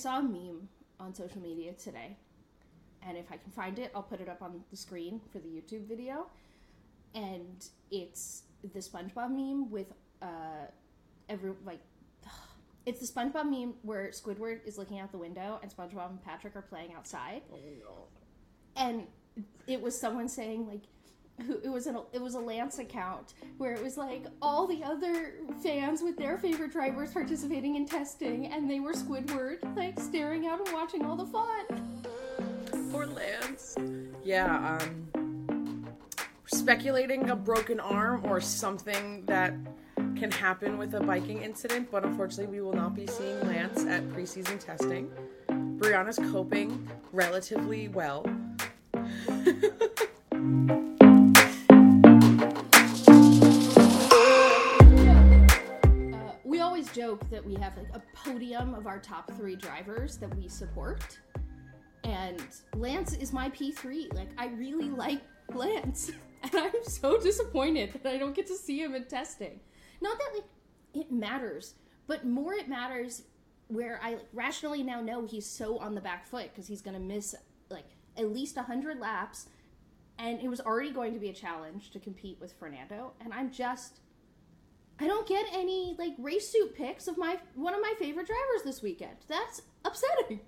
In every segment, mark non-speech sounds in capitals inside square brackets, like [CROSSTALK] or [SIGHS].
saw a meme on social media today, and if I can find it, I'll put it up on the screen for the YouTube video. And it's the SpongeBob meme with uh, every like. [SIGHS] It's the SpongeBob meme where Squidward is looking out the window and SpongeBob and Patrick are playing outside. And it was someone saying like who it was an it was a Lance account where it was like all the other fans with their favorite drivers participating in testing and they were Squidward like staring out and watching all the fun. Poor Lance. Yeah, um speculating a broken arm or something that can happen with a biking incident, but unfortunately we will not be seeing Lance at preseason testing. Briana's coping relatively well. [LAUGHS] joke that we have like a podium of our top three drivers that we support, and Lance is my P three. Like I really like Lance, [LAUGHS] and I'm so disappointed that I don't get to see him in testing. Not that like it matters, but more it matters where I like, rationally now know he's so on the back foot because he's gonna miss like at least hundred laps, and it was already going to be a challenge to compete with Fernando, and I'm just. I don't get any like race suit pics of my one of my favorite drivers this weekend. That's upsetting.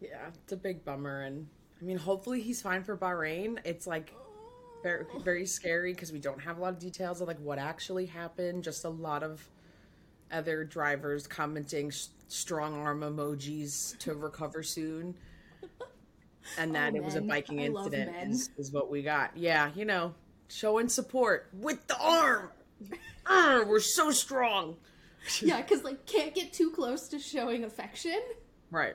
Yeah, it's a big bummer and I mean hopefully he's fine for Bahrain. It's like very very scary because we don't have a lot of details of like what actually happened. Just a lot of other drivers commenting sh- strong arm emojis to recover soon. And that Oh, it was a biking I incident is, is what we got. Yeah, you know, showing support with the arm. We're so strong. [LAUGHS] Yeah, because like can't get too close to showing affection, Right.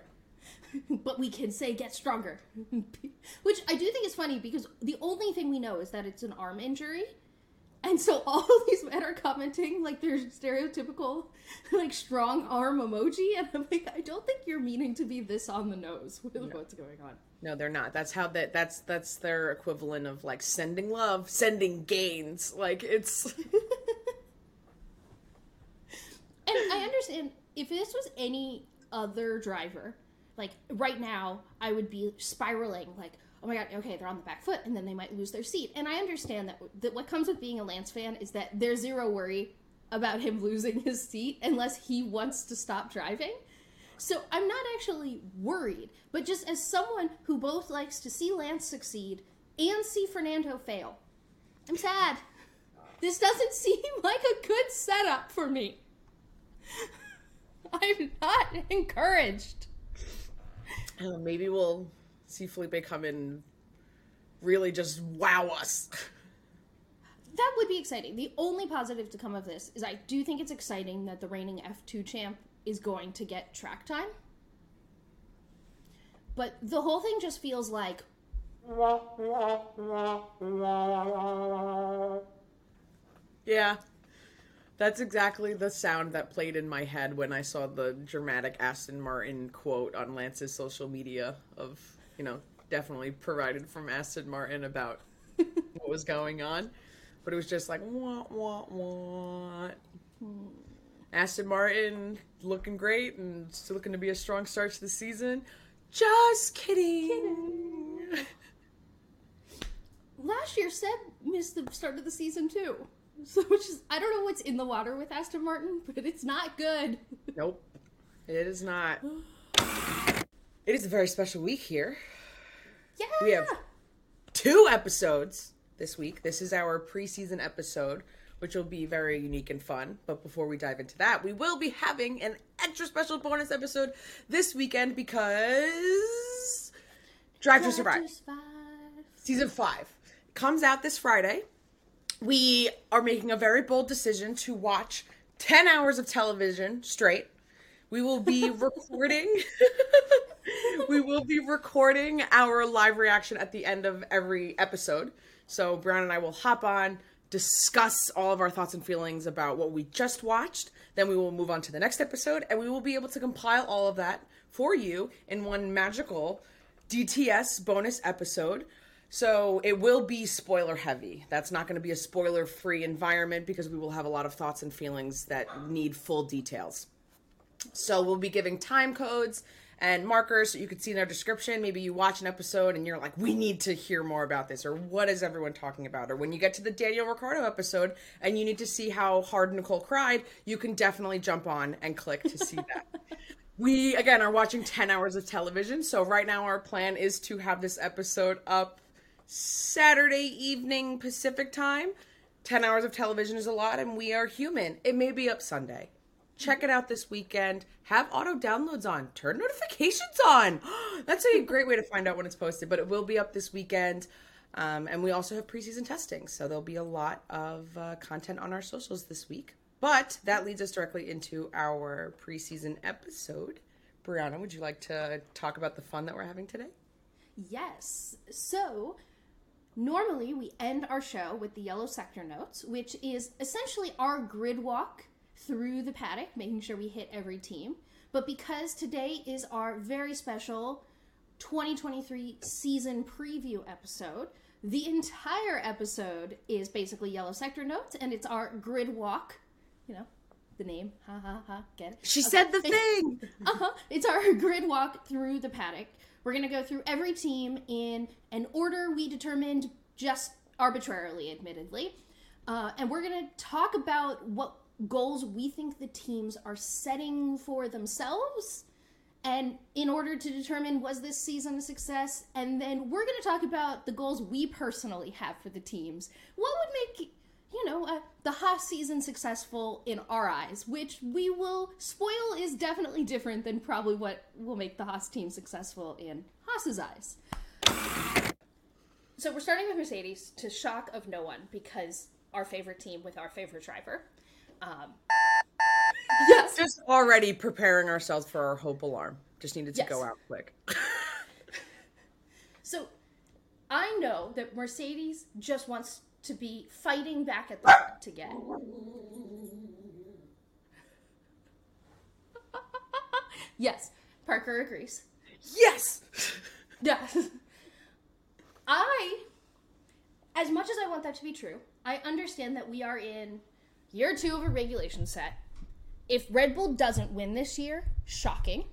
[LAUGHS] but we can say get stronger. [LAUGHS] Which I do think is funny because the only thing we know is that it's an arm injury. And so all of these men are commenting like their stereotypical like strong arm emoji and I'm like I don't think you're meaning to be this on the nose with what's going on. No, they're not. That's how that that's that's their equivalent of like sending love, sending gains. Like it's And I understand if this was any other driver, like right now, I would be spiraling like, oh my god, okay, they're on the back foot, and then they might lose their seat. And I understand that that what comes with being a Lance fan is that there's zero worry about him [LAUGHS] losing his seat unless he wants to stop driving. So I'm not actually worried, but just as someone who both likes to see Lance succeed and see Fernando fail, I'm sad. This doesn't [LAUGHS] seem like a good setup for me. [LAUGHS] I'm not encouraged. uh, maybe we'll see Felipe come in and really just wow us. That would be exciting. The only positive to come of this is I do think it's exciting that the reigning F2 champ is going to get track time. But the whole thing just feels like [LAUGHS] Yeah. That's exactly the sound that played in my head when I saw the dramatic Aston Martin quote on Lance's social media of, you know, definitely provided from Aston Martin about [LAUGHS] what was going on. But it was just like, wah, wah, wah. Aston Martin looking great and still looking to be a strong start to the season. Just kidding. [LAUGHS] last year Seb missed the start of the season too. [LAUGHS] So which is I don't know what's in the water with Aston Martin, but it's not good. [LAUGHS] Nope. It is not. It is a very special week here. Yeah. We have two episodes this week. This is our preseason episode, which will be very unique and fun. But before we dive into that, we will be having an extra special bonus episode this weekend because Drive to Survive season five comes out this Friday. We are making a very bold decision to watch 10 hours of television straight. We will be [LAUGHS] recording. [LAUGHS] we will be recording our live reaction at the end of every episode. So Brown and I will hop on, discuss all of our thoughts and feelings about what we just watched. Then we will move on to the next episode, and we will be able to compile all of that for you in one magical DTS bonus episode. So it will be spoiler heavy. That's not going to be a spoiler free environment because we will have a lot of thoughts and feelings that need full details. So we'll be giving time codes and markers so you can see in our description. Maybe you watch an episode and you're like, we need to hear more about this, or what is everyone talking about? Or when you get to the Daniel Ricciardo episode and you need to see how hard Nicole cried, you can definitely jump on and click to see that. [LAUGHS] we, again, are watching 10 hours of television. So right now, our plan is to have this episode up Saturday evening Pacific time. 10 hours of television is a lot, and we are human. It may be up Sunday. Check it out this weekend. Have auto downloads on. Turn notifications on. [GASPS] That's a great way to find out when it's posted, but it will be up this weekend. Um, and we also have preseason testing, so there'll be a lot of uh, content on our socials this week. But that leads us directly into our preseason episode. Briana, would you like to talk about the fun that we're having today? Yes. So, normally we end our show with the yellow sector notes, which is essentially our grid walk through the paddock, making sure we hit every team. But because today is our very special 2023 season preview episode, the entire episode is basically yellow sector notes, and it's our grid walk. You know, the name. Ha ha ha. Get it? She okay. said the [LAUGHS] thing. uh huh. It's our [LAUGHS] grid walk through the paddock. We're gonna go through every team in an order we determined just arbitrarily, admittedly. Uh, and we're to talk about what goals we think the teams are setting for themselves and in order to determine was this season a success and then we're going to talk about the goals we personally have for the teams what would make you know uh, the haas season successful in our eyes which we will spoil is definitely different than probably what will make the haas team successful in haas's eyes so we're starting with mercedes to shock of no one because our favorite team with our favorite driver um, yes. Just already preparing ourselves for our hope alarm. Just needed to yes. go out quick. [LAUGHS] so I know that Mercedes just wants to be fighting back at the front again. [LAUGHS] yes, Parker agrees. Yes. [LAUGHS] yes. I, as much as I want that to be true, I understand that we are in year two of a regulation set. If Red Bull doesn't win this year, shocking.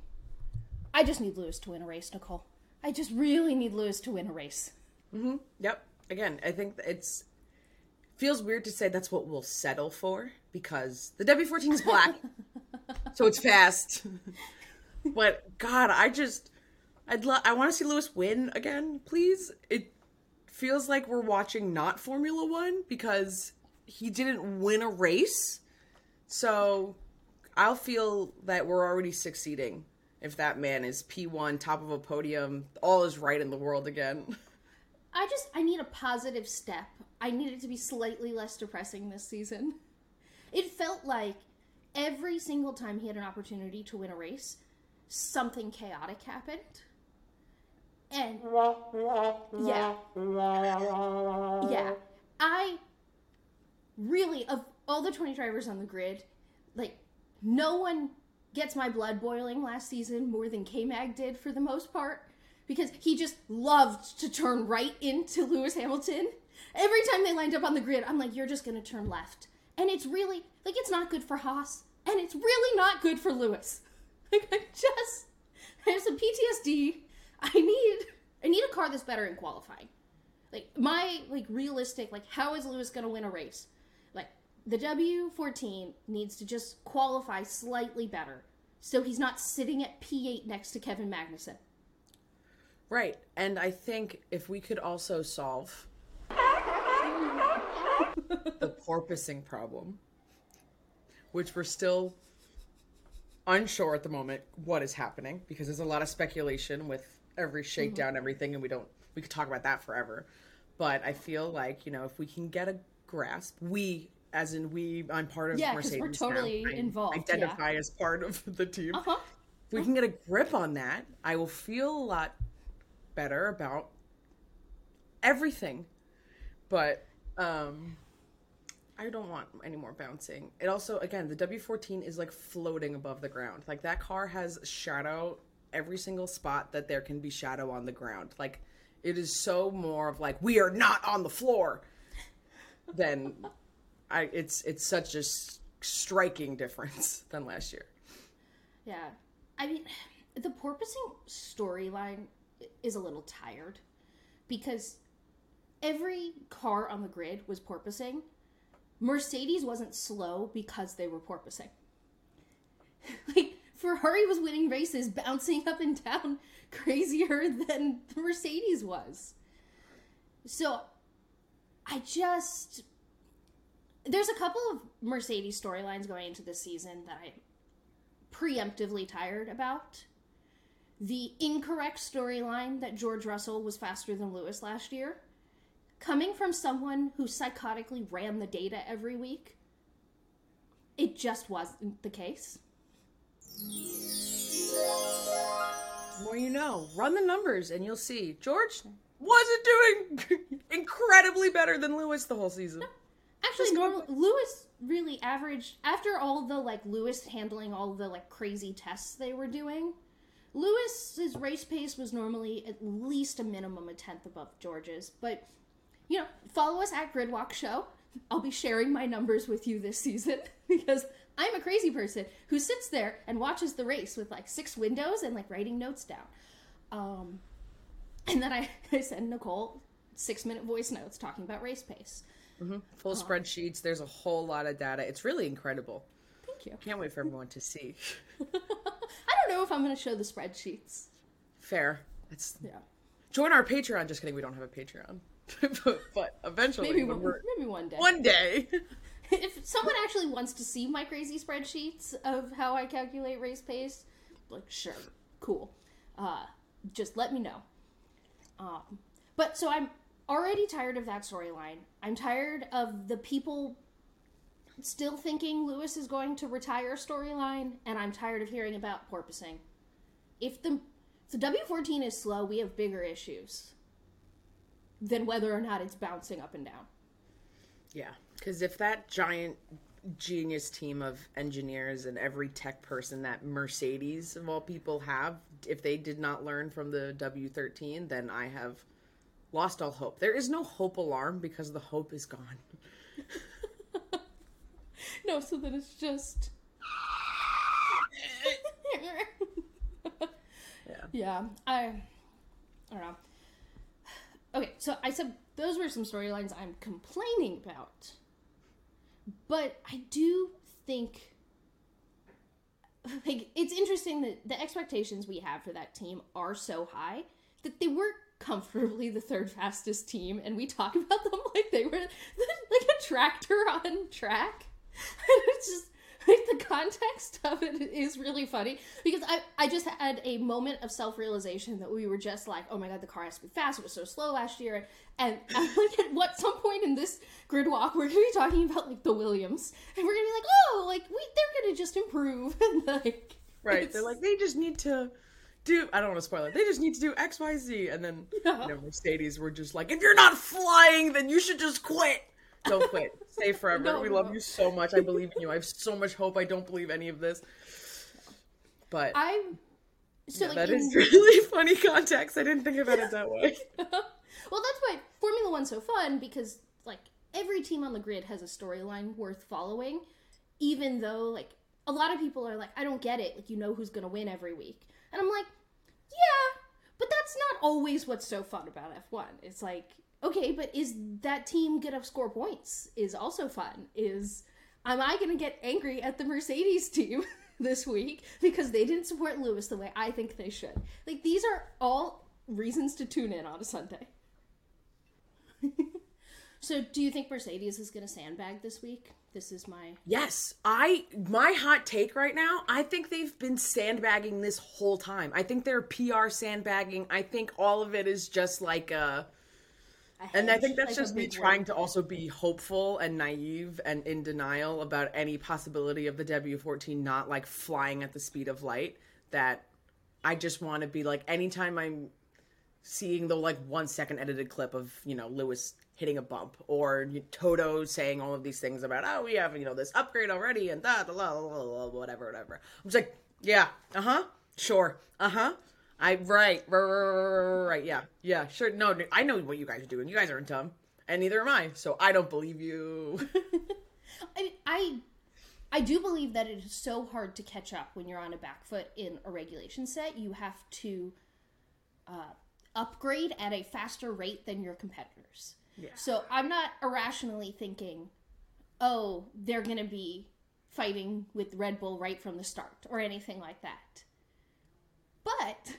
I just need Lewis to win a race, Nicole. I just really need Lewis to win a race. Mm-hmm. Yep. Again, I think it's feels weird to say that's what we'll settle for because the W14 is black, [LAUGHS] so it's fast. but God, I just I'd love I want to see Lewis win again, please. It feels like we're watching not Formula One because he didn't win a race. So I'll feel that we're already succeeding if that man is P1, top of a podium, all is right in the world again. [LAUGHS] I just I need a positive step. I need it to be slightly less depressing this season. It felt like every single time he had an opportunity to win a race, something chaotic happened. And yeah. Yeah. I really of all the 20 drivers on the grid, like no one gets my blood boiling last season more than K-Mag did for the most part because he just loved to turn right into Lewis Hamilton. Every time they lined up on the grid, I'm like, you're just gonna turn left. And it's really like it's not good for Haas, and it's really not good for Lewis. [LAUGHS] Like I just I have some PTSD. I need I need a car that's better in qualifying. Like my like realistic, like how is Lewis gonna win a race? Like, the W14 needs to just qualify slightly better so he's not sitting at P8 next to Kevin Magnussen. Right. And I think if we could also solve the porpoising problem, which we're still unsure at the moment what is happening because there's a lot of speculation with every shakedown, mm-hmm. everything, and we don't, we could talk about that forever. But I feel like, you know, if we can get a grasp, we as in we i'm part of yeah, mercedes we're totally now. involved identify yeah. as part of the team uh-huh. if we can get a grip on that i will feel a lot better about everything but um i don't want any more bouncing it also again the w14 is like floating above the ground like that car has shadow every single spot that there can be shadow on the ground like it is so more of like we are not on the floor than I it's it's such a striking difference than last year. Yeah. I mean, the porpoising storyline is a little tired because every car on the grid was porpoising. Mercedes wasn't slow because they were porpoising. [LAUGHS] like, Ferrari was winning races, bouncing up and down [LAUGHS] crazier than Mercedes was. So, I just. There's a couple of Mercedes storylines going into this season that I'm preemptively tired about. The incorrect storyline that George Russell was faster than Lewis last year, coming from someone who psychotically ran the data every week, it just wasn't the case. The more you know. Run the numbers and you'll see. George wasn't doing [LAUGHS] incredibly better than Lewis the whole season. Actually, normal, Lewis really averaged after all the like Lewis handling all the like crazy tests they were doing. Lewis's race pace was normally at least a minimum a tenth above George's, but you know, follow us at Gridwalk Show. I'll be sharing my numbers with you this season [LAUGHS] because I'm a crazy person who sits there and watches the race with like six windows and like writing notes down. Um, and then I, [LAUGHS] I send Nicole six minute voice notes talking about race pace. Full spreadsheets. There's a whole lot of data. It's really incredible. You. Can't wait for everyone to see. [LAUGHS] I don't know if I'm going to show the spreadsheets. Fair. It's Yeah. join our Patreon. Just kidding. We don't have a Patreon, but, [LAUGHS] but eventually, Maybe one, maybe one day. one day. [LAUGHS] If someone actually wants to see my crazy spreadsheets of how I calculate race pace, like sure, cool. Uh, just let me know. Um, but so I'm already tired of that storyline. I'm tired of the people still thinking Lewis is going to retire storyline, and I'm tired of hearing about porpoising. If the if the W14 is slow, we have bigger issues than whether or not it's bouncing up and down. Yeah, because if that giant genius team of engineers and every tech person that Mercedes of all people have, if they did not learn from the W13, then I have lost all hope. There is no hope alarm because the hope is gone. No, so then it's just. Yeah. yeah, I. I don't know. Okay, so I said those were some storylines I'm complaining about. But I do think. Like, it's interesting that the expectations we have for that team are so high that they were comfortably the third fastest team, and we talk about them [LAUGHS] like they were like a tractor on track. [LAUGHS] And it's just like the context of it is really funny because I, I just had a moment of self realization that we were just like, oh my god, the car has to be fast. It was so slow last year. And [LAUGHS] I'm like, at what some point in this grid walk, we're gonna be talking about like the Williams, and we're gonna be like, oh, like we they're gonna just improve [LAUGHS] and like Right. it's- They're like, they just need to do, I don't want to spoil it, they just need to do X, Y, Z. And then, Yeah. you know, Mercedes were just like, if you're not flying, then you should just quit. Don't quit. Stay forever. No, we no. love you so much. I believe in you. I have so much hope. I don't believe any of this. But I'm so yeah, like that in- is [LAUGHS] really funny context. I didn't think about it that way. [LAUGHS] well, that's why Formula One's so fun because like every team on the grid has a storyline worth following, even though like a lot of people are like, I don't get it. Like you know who's gonna win every week, and I'm like, yeah, but that's not always what's so fun about F1. It's like, okay, but is that team gonna score points? Is also fun. Is am I gonna get angry at the Mercedes team? [LAUGHS] This week because they didn't support Lewis the way I think they should. Like, these are all reasons to tune in on a Sunday. [LAUGHS] so, do you think Mercedes is to sandbag this week? This is my. Yes, I my hot take right now. I think they've been sandbagging this whole time. I think they're PR sandbagging. I think all of it is just like uh and I think that's like just me trying to also be hopeful and naive and in denial about any possibility of the W14 not like flying at the speed of light. That I just want to be like anytime I'm seeing the like one second edited clip of you know Lewis hitting a bump or Toto saying all of these things about oh we have you know this upgrade already and da da la la la whatever whatever. I'm just like yeah uh huh sure uh huh I right right, right right yeah yeah sure no no, I know what you guys are doing you guys aren't dumb and neither am I so I don't believe you. [LAUGHS] I, I I do believe that it is so hard to catch up when you're on a back foot in a regulation set. You have to uh, upgrade at a faster rate than your competitors. Yeah. So I'm not irrationally thinking, oh, they're going to be fighting with Red Bull right from the start or anything like that. But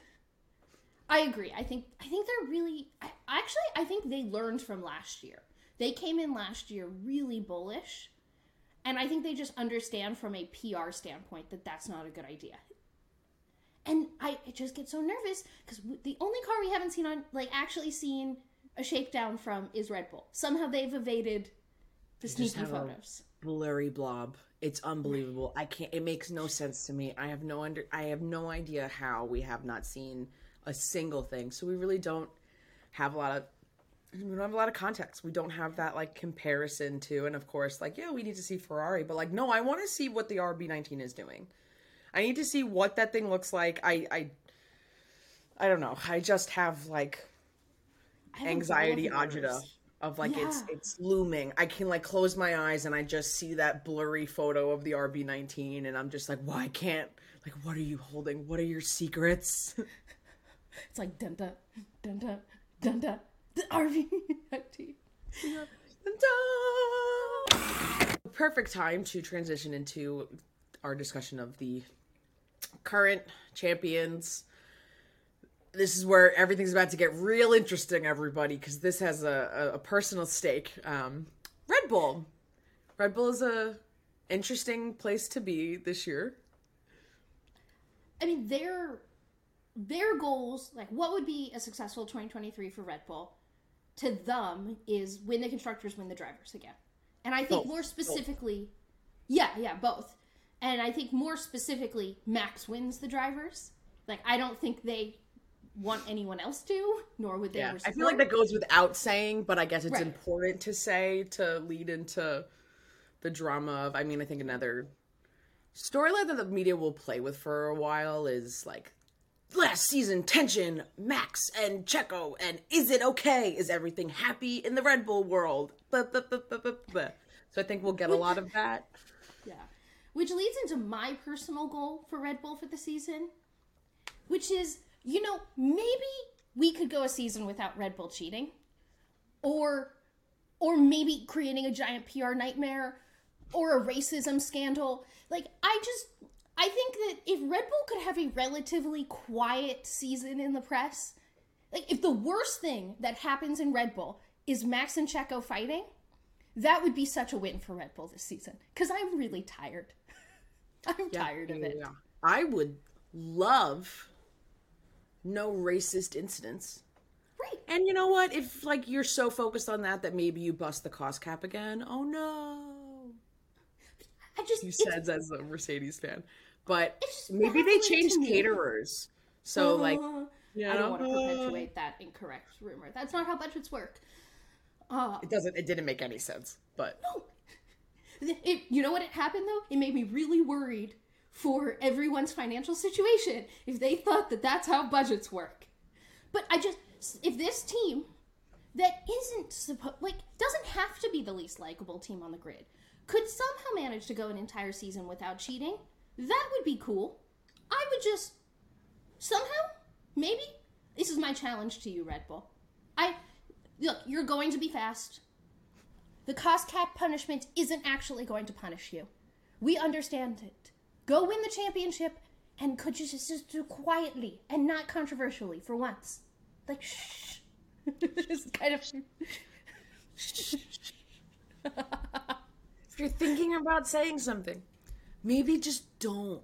I agree. I think I think they're really I, actually I think they learned from last year. They came in last year really bullish, and I think they just understand from a PR standpoint that that's not a good idea. And I, I just get so nervous because the only car we haven't seen on like actually seen a shakedown from is Red Bull. Somehow they've evaded the just sneaky photos. blurry blob. It's unbelievable. I can't. It makes no sense to me. I have no under. I have no idea how we have not seen a single thing. So we really don't have a lot of. We don't have a lot of context. We don't have that like comparison to, and of course, like yeah, we need to see Ferrari, but like no, I want to see what the RB19 is doing. I need to see what that thing looks like. I I I don't know. I just have like I have a anxiety agita of like it's Yeah. it's looming. I can like close my eyes and I just see that blurry photo of the RB19 and I'm just like, why can't like what are you holding? What are your secrets? [LAUGHS] It's like dun dun dun dun dun dun. The RB. [LAUGHS] Perfect time to transition into our discussion of the current champions. This is where everything's about to get real interesting, everybody, because this has a, a, a personal stake. Um, Red Bull. Red Bull is a interesting place to be this year. I mean, their their goals, like what would be a successful 2023 for Red Bull, to them is win the constructors, win the drivers again. And I think Both. more specifically, yeah, yeah, both. And I think more specifically, Max wins the drivers. Like I don't think they want anyone else to, nor would they. Yeah, I feel like that goes without saying, but I guess it's Right. important to say to lead into the drama of. I mean, I think another storyline that the media will play with for a while is like last season tension, Max and Checo, and is it okay? Is everything happy in the Red Bull world? Buh, buh, buh. So I think we'll get a lot of that. Yeah. Which leads into my personal goal for Red Bull for the season, which is, you know, maybe we could go a season without Red Bull cheating or or maybe creating a giant PR nightmare or a racism scandal. Like I just I think that if Red Bull could have a relatively quiet season in the press, like if the worst thing that happens in Red Bull is Max and Checo fighting, that would be such a win for Red Bull this season because I'm really tired. [LAUGHS] I'm tired of it. Yeah. I would love no racist incidents. Right. And you know what? If like you're so focused on that that maybe you bust the cost cap again. Oh no. I just You said as a Mercedes fan. But maybe they changed caterers. So like Uh, you I don't want to perpetuate that incorrect rumor. That's not how budgets work. Uh, it doesn't it didn't make any sense. But no. [LAUGHS] It, you know what it happened though? It made me really worried for everyone's financial situation if they thought that that's how budgets work. But I just if this team that isn't supposed like doesn't have to be the least likable team on the grid could somehow manage to go an entire season without cheating, that would be cool. I would just somehow maybe this is my challenge to you Red Bull. I look, you're going to be fast. The cost cap punishment isn't actually going to punish you. We understand it. Go win the championship, and could you just, just do quietly and not controversially for once? Like, shh. [LAUGHS] just kind of. Shh If you're thinking about saying something, maybe just don't.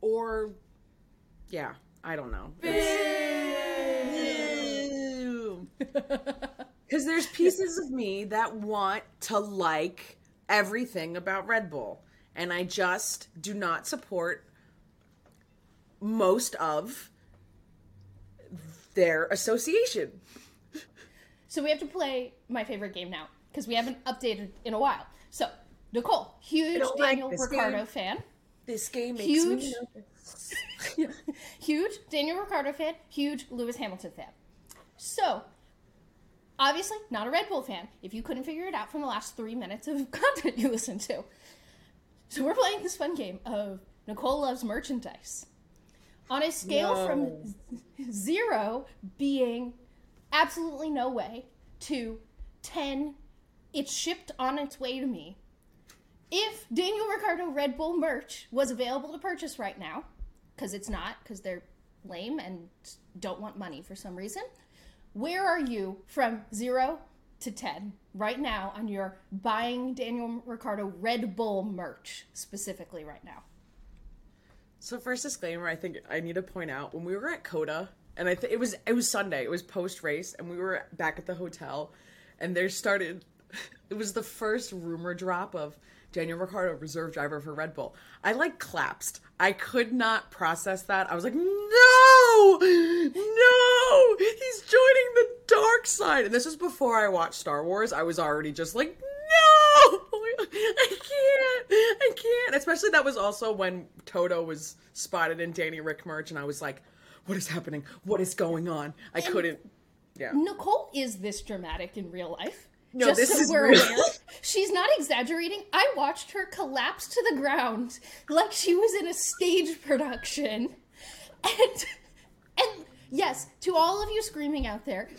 Or yeah, I don't know. Because there's pieces of me that want to like everything about Red Bull, and I just do not support most of their association. So we have to play my favorite game now because we haven't updated in a while. So Nicole, huge like Daniel this Ricciardo game. fan, This game makes Huge. me nervous. [LAUGHS] [LAUGHS] huge Daniel Ricciardo fan, huge Lewis Hamilton fan. So obviously not a Red Bull fan. If you couldn't figure it out from the last three minutes of [LAUGHS] content you listened to, So we're playing this fun game of Nicole loves merchandise. On a scale No. from zero being absolutely no way to 10, it's shipped on its way to me. If Daniel Ricciardo Red Bull merch was available to purchase right now, because it's not, because they're lame and don't want money for some reason, where are you from zero to 10 right now on your buying Daniel Ricciardo Red Bull merch specifically right now? So first disclaimer, I think I need to point out when we were at COTA, and I think it was it was Sunday, it was post race, and we were back at the hotel, and there started, [LAUGHS] it was the first rumor drop of Daniel Ricciardo, reserve driver for Red Bull. I like collapsed. I could not process that. I was like, no, no, he's joining the dark side. And this was before I watched Star Wars. I was already just like, no, [LAUGHS] I can't, I can't. Especially that was also when Toto was spotted in Danny Rick merch, and I was like, what is happening? What is going on? I couldn't. Yeah. Nicole is this dramatic in real life. No, Just this so is we're real. aware. She's not exaggerating. I watched her collapse to the ground like she was in a stage production. And and yes, to all of you screaming out there,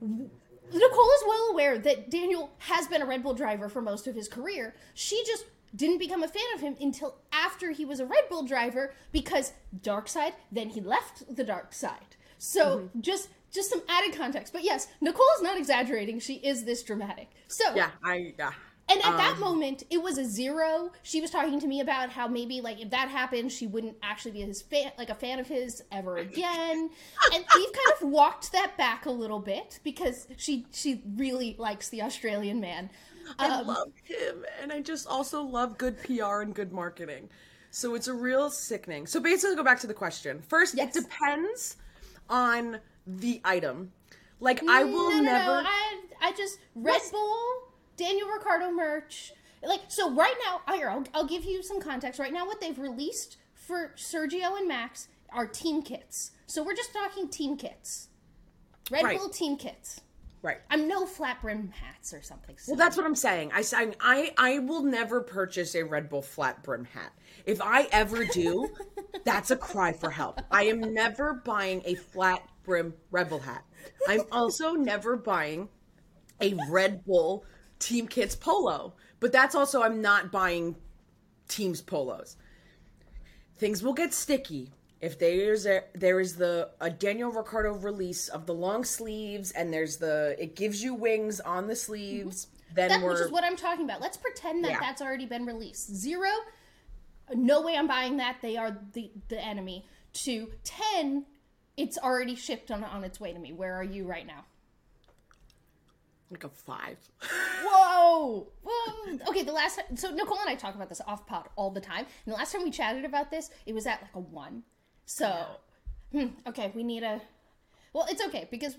Nicole is well aware that Daniel has been a Red Bull driver for most of his career. She just didn't become a fan of him until after he was a Red Bull driver because dark side, then he left the dark side. So Mm-hmm. just just some added context. But yes, Nicole is not exaggerating. She is this dramatic. So Yeah, I yeah. and at Um, that moment, it was a zero. She was talking to me about how maybe like if that happened, she wouldn't actually be his fan, like a fan of his ever [LAUGHS] again. and we've kind of walked that back a little bit because she she really likes the Australian man. I Um, love him, and I just also love good PR and good marketing. So it's a real sickening. So basically, go back to the question. First, Yes. it depends on the item. Like I will no, no, never. No, I I just Red Yes. Bull, Daniel Ricciardo merch. Like so, right now, oh, here I'll, I'll give you some context. Right now, what they've released for Sergio and Max are team kits. So we're just talking team kits. Red Right. Bull team kits. right. I'm no flat brim hats or something. Well, that's what I'm saying. I, I I will never purchase a Red Bull flat brim hat. If I ever do, [LAUGHS] that's a cry for help. I am never buying a flat brim Red Bull hat. I'm also [LAUGHS] never buying a Red Bull Team Kits polo. But that's also I'm not buying teams polos. Things will get sticky if there's a there is the a Daniel Ricciardo release of the long sleeves and there's the it gives you wings on the sleeves. Mm-hmm. Then that, which is what I'm talking about. Let's pretend that Yeah. that's already been released. Zero, no way I'm buying that. They are the the enemy. To ten, it's already shipped on on its way to me. Where are you right now? like a five. [LAUGHS] Whoa! Whoa! Okay, the last time, so Nicole and I talk about this off pod all the time, and the last time we chatted about this, it was at like a one. So, hmm, okay, we need a. Well, it's okay because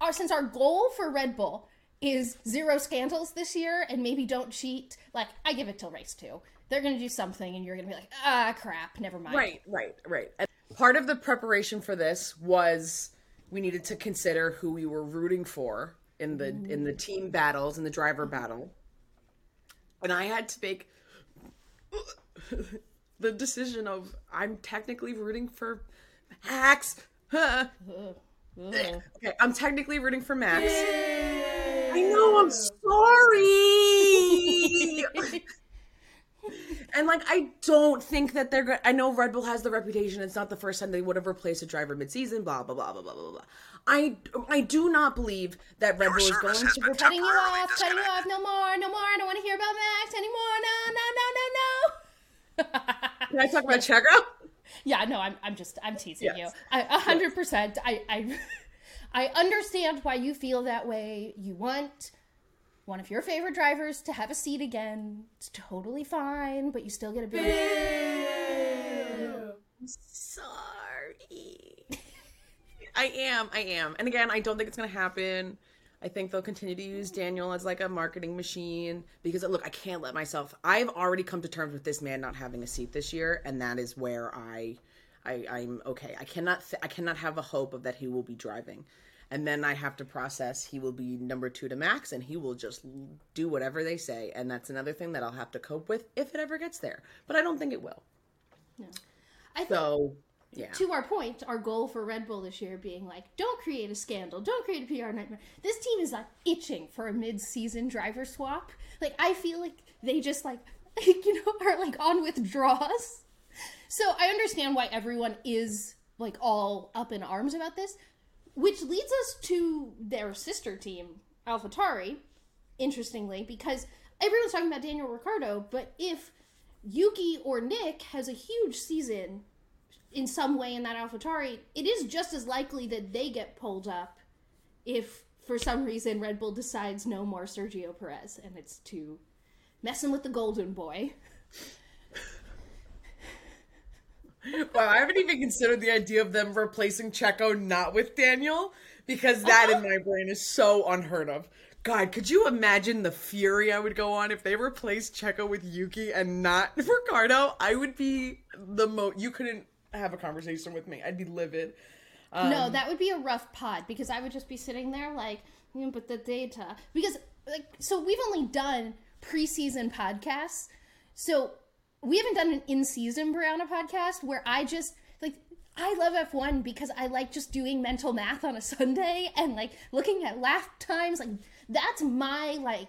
our since our goal for Red Bull is zero scandals this year, and maybe don't cheat. Like I give it till race two, they're gonna do something, and you're gonna be like, ah, crap, never mind. Right, right, right. And part of the preparation for this was we needed to consider who we were rooting for in the in the team battles in the driver battle. And I had to make [LAUGHS] the decision of I'm technically rooting for Max. Huh. [LAUGHS] Okay, I'm technically rooting for Max. I know, I'm sorry. [LAUGHS] And like, I don't think that they're good. I know Red Bull has the reputation. It's not the first time they would have replaced a driver mid-season. Blah blah blah blah blah blah blah. I I do not believe that Red Bull is going to. We're cutting you off, cutting you off. No more, no more. I don't want to hear about Max anymore. No, no, no, no, no. Can I talk about Checo? Yeah, no, I'm, I'm just, I'm teasing Yes. you. A hundred percent. I, I, [LAUGHS] I understand why you feel that way. You want one of your favorite drivers to have a seat again. It's totally fine, but you still get a big. Sorry. [LAUGHS] I am. I am. And again, I don't think it's going to happen. I think they'll continue to use Daniel as like a marketing machine because look, I can't let myself. I've already come to terms with this man not having a seat this year, and that is where I, I I'm okay. I cannot. Th- I cannot have a hope of that he will be driving. And then I have to process he will be number two to Max, and he will just do whatever they say, and that's another thing that I'll have to cope with if it ever gets there. But I don't think it will. No. I think So yeah, to our point, our goal for Red Bull this year being like, don't create a scandal, don't create a PR nightmare. This team is like itching for a mid-season driver swap. Like I feel like they just like [LAUGHS] you know [LAUGHS] are like on withdrawals. So I understand why everyone is like all up in arms about this, which leads us to their sister team, AlphaTauri. Interestingly, because everyone's talking about Daniel Ricciardo, but if Yuki or Nyck has a huge season in some way in that AlphaTauri, it is just as likely that they get pulled up if for some reason Red Bull decides no more Sergio Perez and it's to messing with the golden boy. [LAUGHS] Wow, I haven't even considered the idea of them replacing Checo not with Daniel because that in my brain is so unheard of. God, could you imagine the fury I would go on if they replaced Checo with Yuki and not [LAUGHS] Ricciardo? I would be the mo. You couldn't have a conversation with me. I'd be livid. Um, no, that would be a rough pod because I would just be sitting there like, "Mm, but the data because like so we've only done preseason podcasts, so we haven't done an in-season Briana podcast where I just like I love F1 because I like just doing mental math on a Sunday and like looking at lap times like that's my like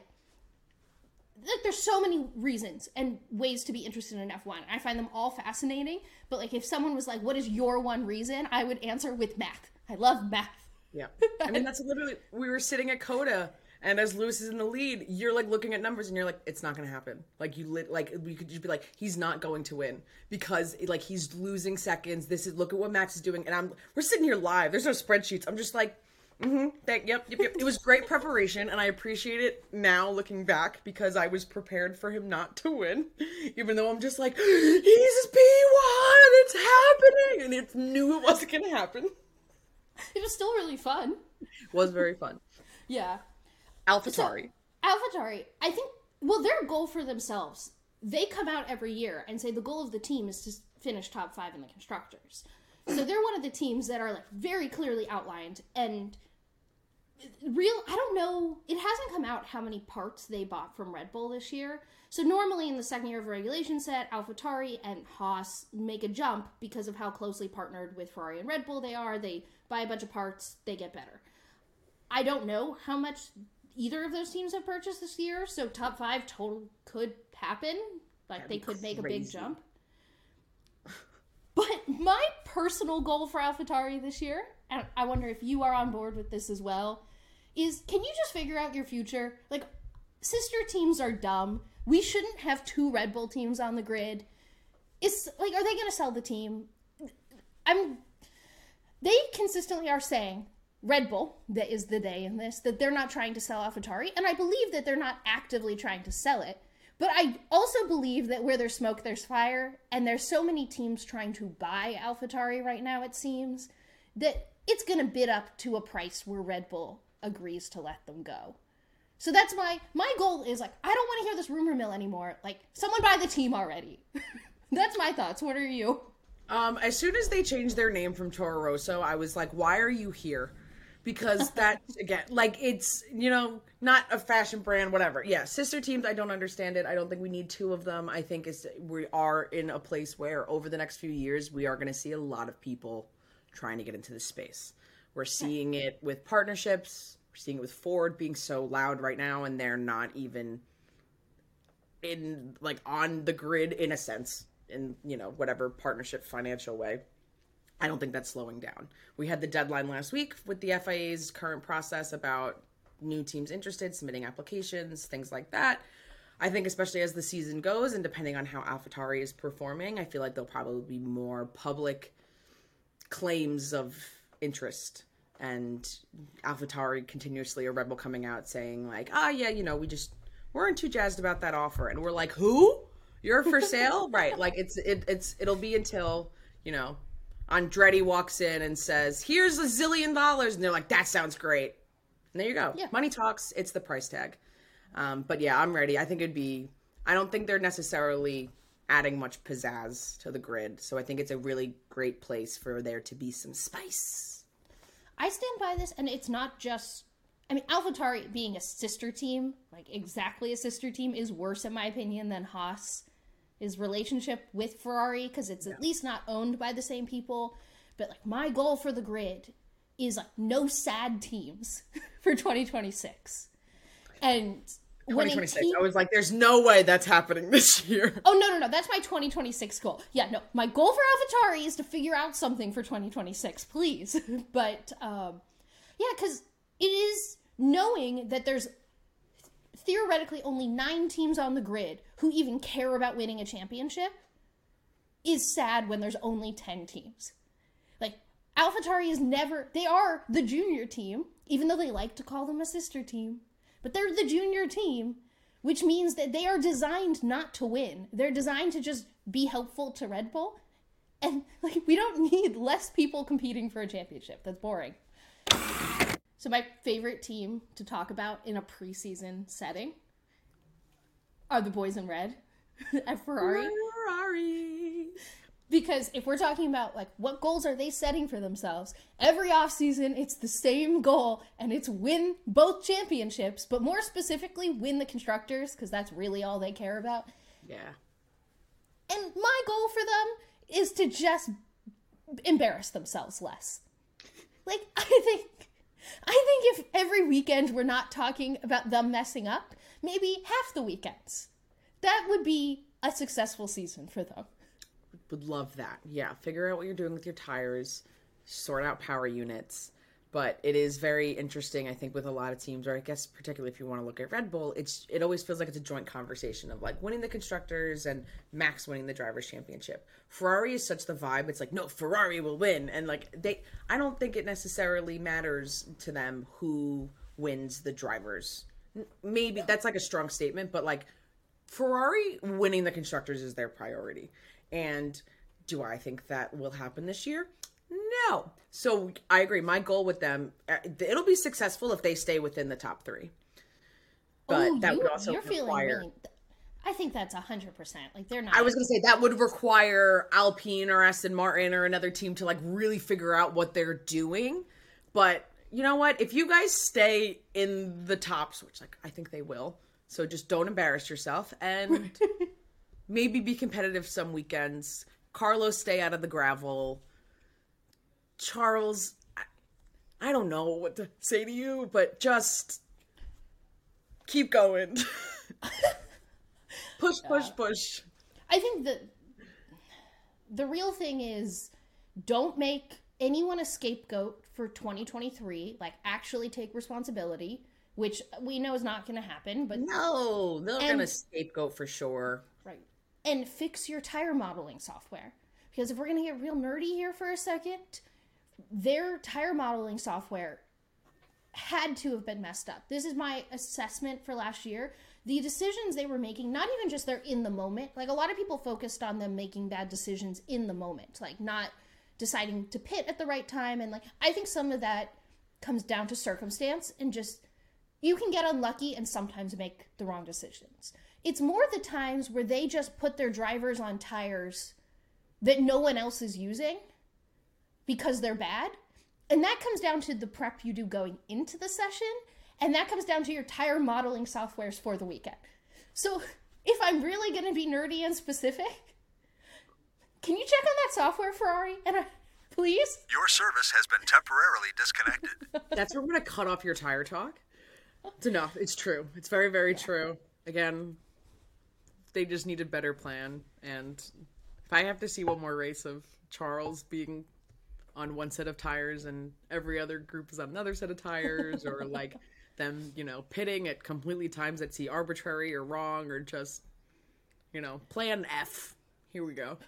like there's so many reasons and ways to be interested in F1. I find them all fascinating, but like if someone was like what is your one reason, I would answer with math. I love math. Yeah. I mean, that's literally, we were sitting at COTA, and as Lewis is in the lead, you're like looking at numbers and you're like, it's not going to happen. Like, you lit, like, we could just be like, he's not going to win because, like, he's losing seconds. This is, look at what Max is doing. And I'm, we're sitting here live. There's no spreadsheets. I'm just like, mm hmm, thank, yep, yep, yep. It was great preparation, and I appreciate it now looking back because I was prepared for him not to win, even though I'm just like, he's P1, and it's happening. And it knew it wasn't going to happen. It was still really fun. It was very fun. Yeah. AlphaTauri. AlphaTauri, I think, well, their goal for themselves, they come out every year and say the goal of the team is to finish top five in the constructors. So they're one of the teams that are like very clearly outlined and real. I don't know. It hasn't come out how many parts they bought from Red Bull this year. So normally in the second year of a regulation set, AlphaTauri and Haas make a jump because of how closely partnered with Ferrari and Red Bull they are. They buy a bunch of parts, they get better. I don't know how much either of those teams have purchased this year, so top five total could happen. Like That'd they could make a big jump. But my personal goal for AlphaTauri this year, and I wonder if you are on board with this as well, is can you just figure out your future? Like, sister teams are dumb. We shouldn't have two Red Bull teams on the grid. Is like, are they going to sell the team? I'm. They consistently are saying Red Bull, that is the day in this, that they're not trying to sell AlphaTauri, and I believe that they're not actively trying to sell it. But I also believe that where there's smoke, there's fire, and there's so many teams trying to buy AlphaTauri right now, it seems, that it's going to bid up to a price where Red Bull agrees to let them go. So that's my my goal is like I don't want to hear this rumor mill anymore. Like someone buy the team already. [LAUGHS] that's my thoughts. What are you? Um, as soon as they changed their name from Toro Rosso, I was like, why are you here? Because that, [LAUGHS] again, like, it's, you know, not a fashion brand, whatever. Yeah, sister teams, I don't understand it. I don't think we need two of them. I think it's, we are in a place where over the next few years, we are going to see a lot of people trying to get into this space. We're seeing it with partnerships. We're seeing it with Ford being so loud right now, and they're not even in, like, on the grid in a sense, in, you know, whatever partnership financial way. I don't think that's slowing down. We had the deadline last week with the FIA's current process about new teams interested, submitting applications, things like that. I think, especially as the season goes, and depending on how AlphaTauri is performing, I feel like there'll probably be more public claims of interest. And AlphaTauri continuously a Red Bull coming out saying like, "Ah, yeah, you know, we just weren't too jazzed about that offer," and we're like, "Who? You're for sale, [LAUGHS] right?" Like it's it, it's it'll be until you know Andretti walks in and says, "Here's a zillion dollars," and they're like, "That sounds great." And there you go. Yeah. Money talks. It's the price tag. Um, but yeah, I'm ready. I think it'd be. I don't think they're necessarily adding much pizzazz to the grid, so I think it's a really great place for there to be some spice. I stand by this, and it's not just. I mean, AlphaTauri being a sister team, like exactly a sister team, is worse in my opinion than Haas' relationship with Ferrari because it's at least not owned by the same people. But like my goal for the grid is like no sad teams [LAUGHS] for 2026. And when 2026. team- I was like, there's no way that's happening this [LAUGHS] year. Oh no no no! That's my 2026 goal. Yeah, no, my goal for AlphaTauri is to figure out something for 2026, please. [LAUGHS] but um, yeah, because it is knowing that there's theoretically only nine teams on the grid who even care about winning a championship is sad when there's only 10 teams. Like AlphaTauri is never they are the junior team, even though they like to call them a sister team. But they're the junior team, which means that they are designed not to win. They're designed to just be helpful to Red Bull. And like we don't [LAUGHS] need less people competing for a championship. That's boring. So my favorite team to talk about in a preseason setting are the boys in red [LAUGHS] at Ferrari. Ferrari. Because if we're talking about like what goals are they setting for themselves, every offseason it's the same goal and it's win both championships, but more specifically win the constructors because that's really all they care about. Yeah. And my goal for them is to just embarrass themselves less. Like [LAUGHS] I think I think if every weekend we're not talking about them messing up, maybe half the weekends. That would be a successful season for them. Would love that. Yeah. Figure out what you're doing with your tires, sort out power units. But it is very interesting, I think, with a lot of teams, or I guess particularly if you want to look at Red Bull, it's it always feels like it's a joint conversation of like winning the constructors and Max winning the drivers' championship. Ferrari is such the vibe. It's like, no, Ferrari will win. And like they I don't think it necessarily matters to them who wins the drivers. Maybe that's like a strong statement, but like Ferrari winning the constructors is their priority. And do I think that will happen this year? No. So I agree. My goal with them, uh, it'll be successful if they stay within the top three. But Ooh, that you, would also you're feeling require. really. I think that's hundred percent. Like they're not. I was going to say that would require Alpine or Aston Martin or another team to like really figure out what they're doing. But you know what? If you guys stay in the tops, which like I think they will, so just don't embarrass yourself and [LAUGHS] maybe be competitive some weekends. Carlos stay out of the gravel. Charles, I, don't know what to say to you, but just keep going. [LAUGHS] push, push, push. I think that the real thing is don't make anyone a scapegoat for 2023. Like actually take responsibility, which we know is not going to happen. But No, they're gonna scapegoat for sure. right, and fix your tire modeling software. Because if we're going to get real nerdy here for a second, their tire modeling software had to have been messed up. This is my assessment for last year. The decisions they were making, not even just they're in the moment, like a lot of people focused on them making bad decisions in the moment, like not deciding to pit at the right time. And like, I think some of that comes down to circumstance and just you can get unlucky and sometimes make the wrong decisions. It's more the times where they just put their drivers on tires that no one else is using because they're bad. And that comes down to the prep you do going into the session, and that comes down to your tire modeling softwares for the weekend. So, if I'm really going to be nerdy and specific, can you check on that software, Ferrari? And I, please? Your service has been temporarily disconnected. [LAUGHS] That's where we're gonna cut off your tire talk. It's enough. It's true. It's very, very true. Again, they just need a better plan. And if I have to see one more race of Charles being on one set of tires and every other group is on another set of tires, or [LAUGHS] like them, you know, pitting at completely times that see arbitrary or wrong, or just, you know, plan F. Here we go. [LAUGHS]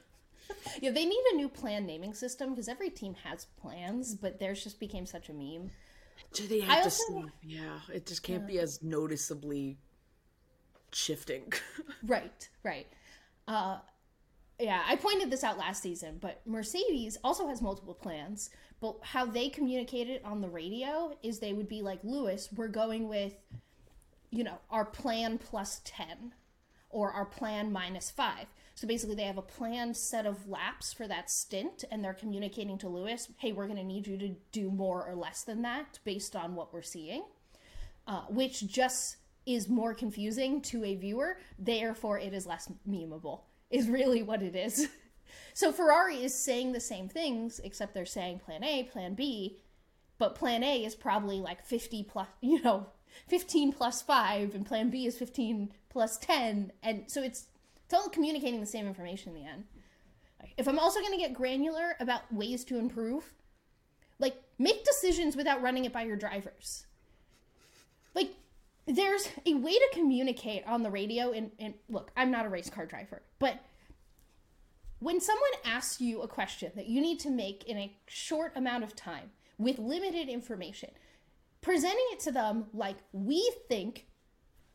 Yeah, they need a new plan naming system because every team has plans, but theirs just became such a meme. Do they I have to also- see? Yeah, it just can't be as noticeably shifting. [LAUGHS] Right, right. Uh, yeah, I pointed this out last season, but Mercedes also has multiple plans. But how they communicate it on the radio is they would be like, Lewis, we're going with, you know, our plan plus 10 or our plan minus 5. So basically, they have a planned set of laps for that stint, and they're communicating to Lewis, hey, we're going to need you to do more or less than that based on what we're seeing, uh, which just is more confusing to a viewer. Therefore, it is less memeable, is really what it is. [LAUGHS] so Ferrari is saying the same things, except they're saying plan A, plan B, but plan A is probably like 50 plus, [LAUGHS] you know, 15 plus 5 and plan B is 15 plus 10 and so it's it's all communicating the same information in the end. If I'm also going to get granular about ways to improve, like make decisions without running it by your drivers. Like there's a way to communicate on the radio and, and look, I'm not a race car driver, but when someone asks you a question that you need to make in a short amount of time with limited information, presenting it to them like we think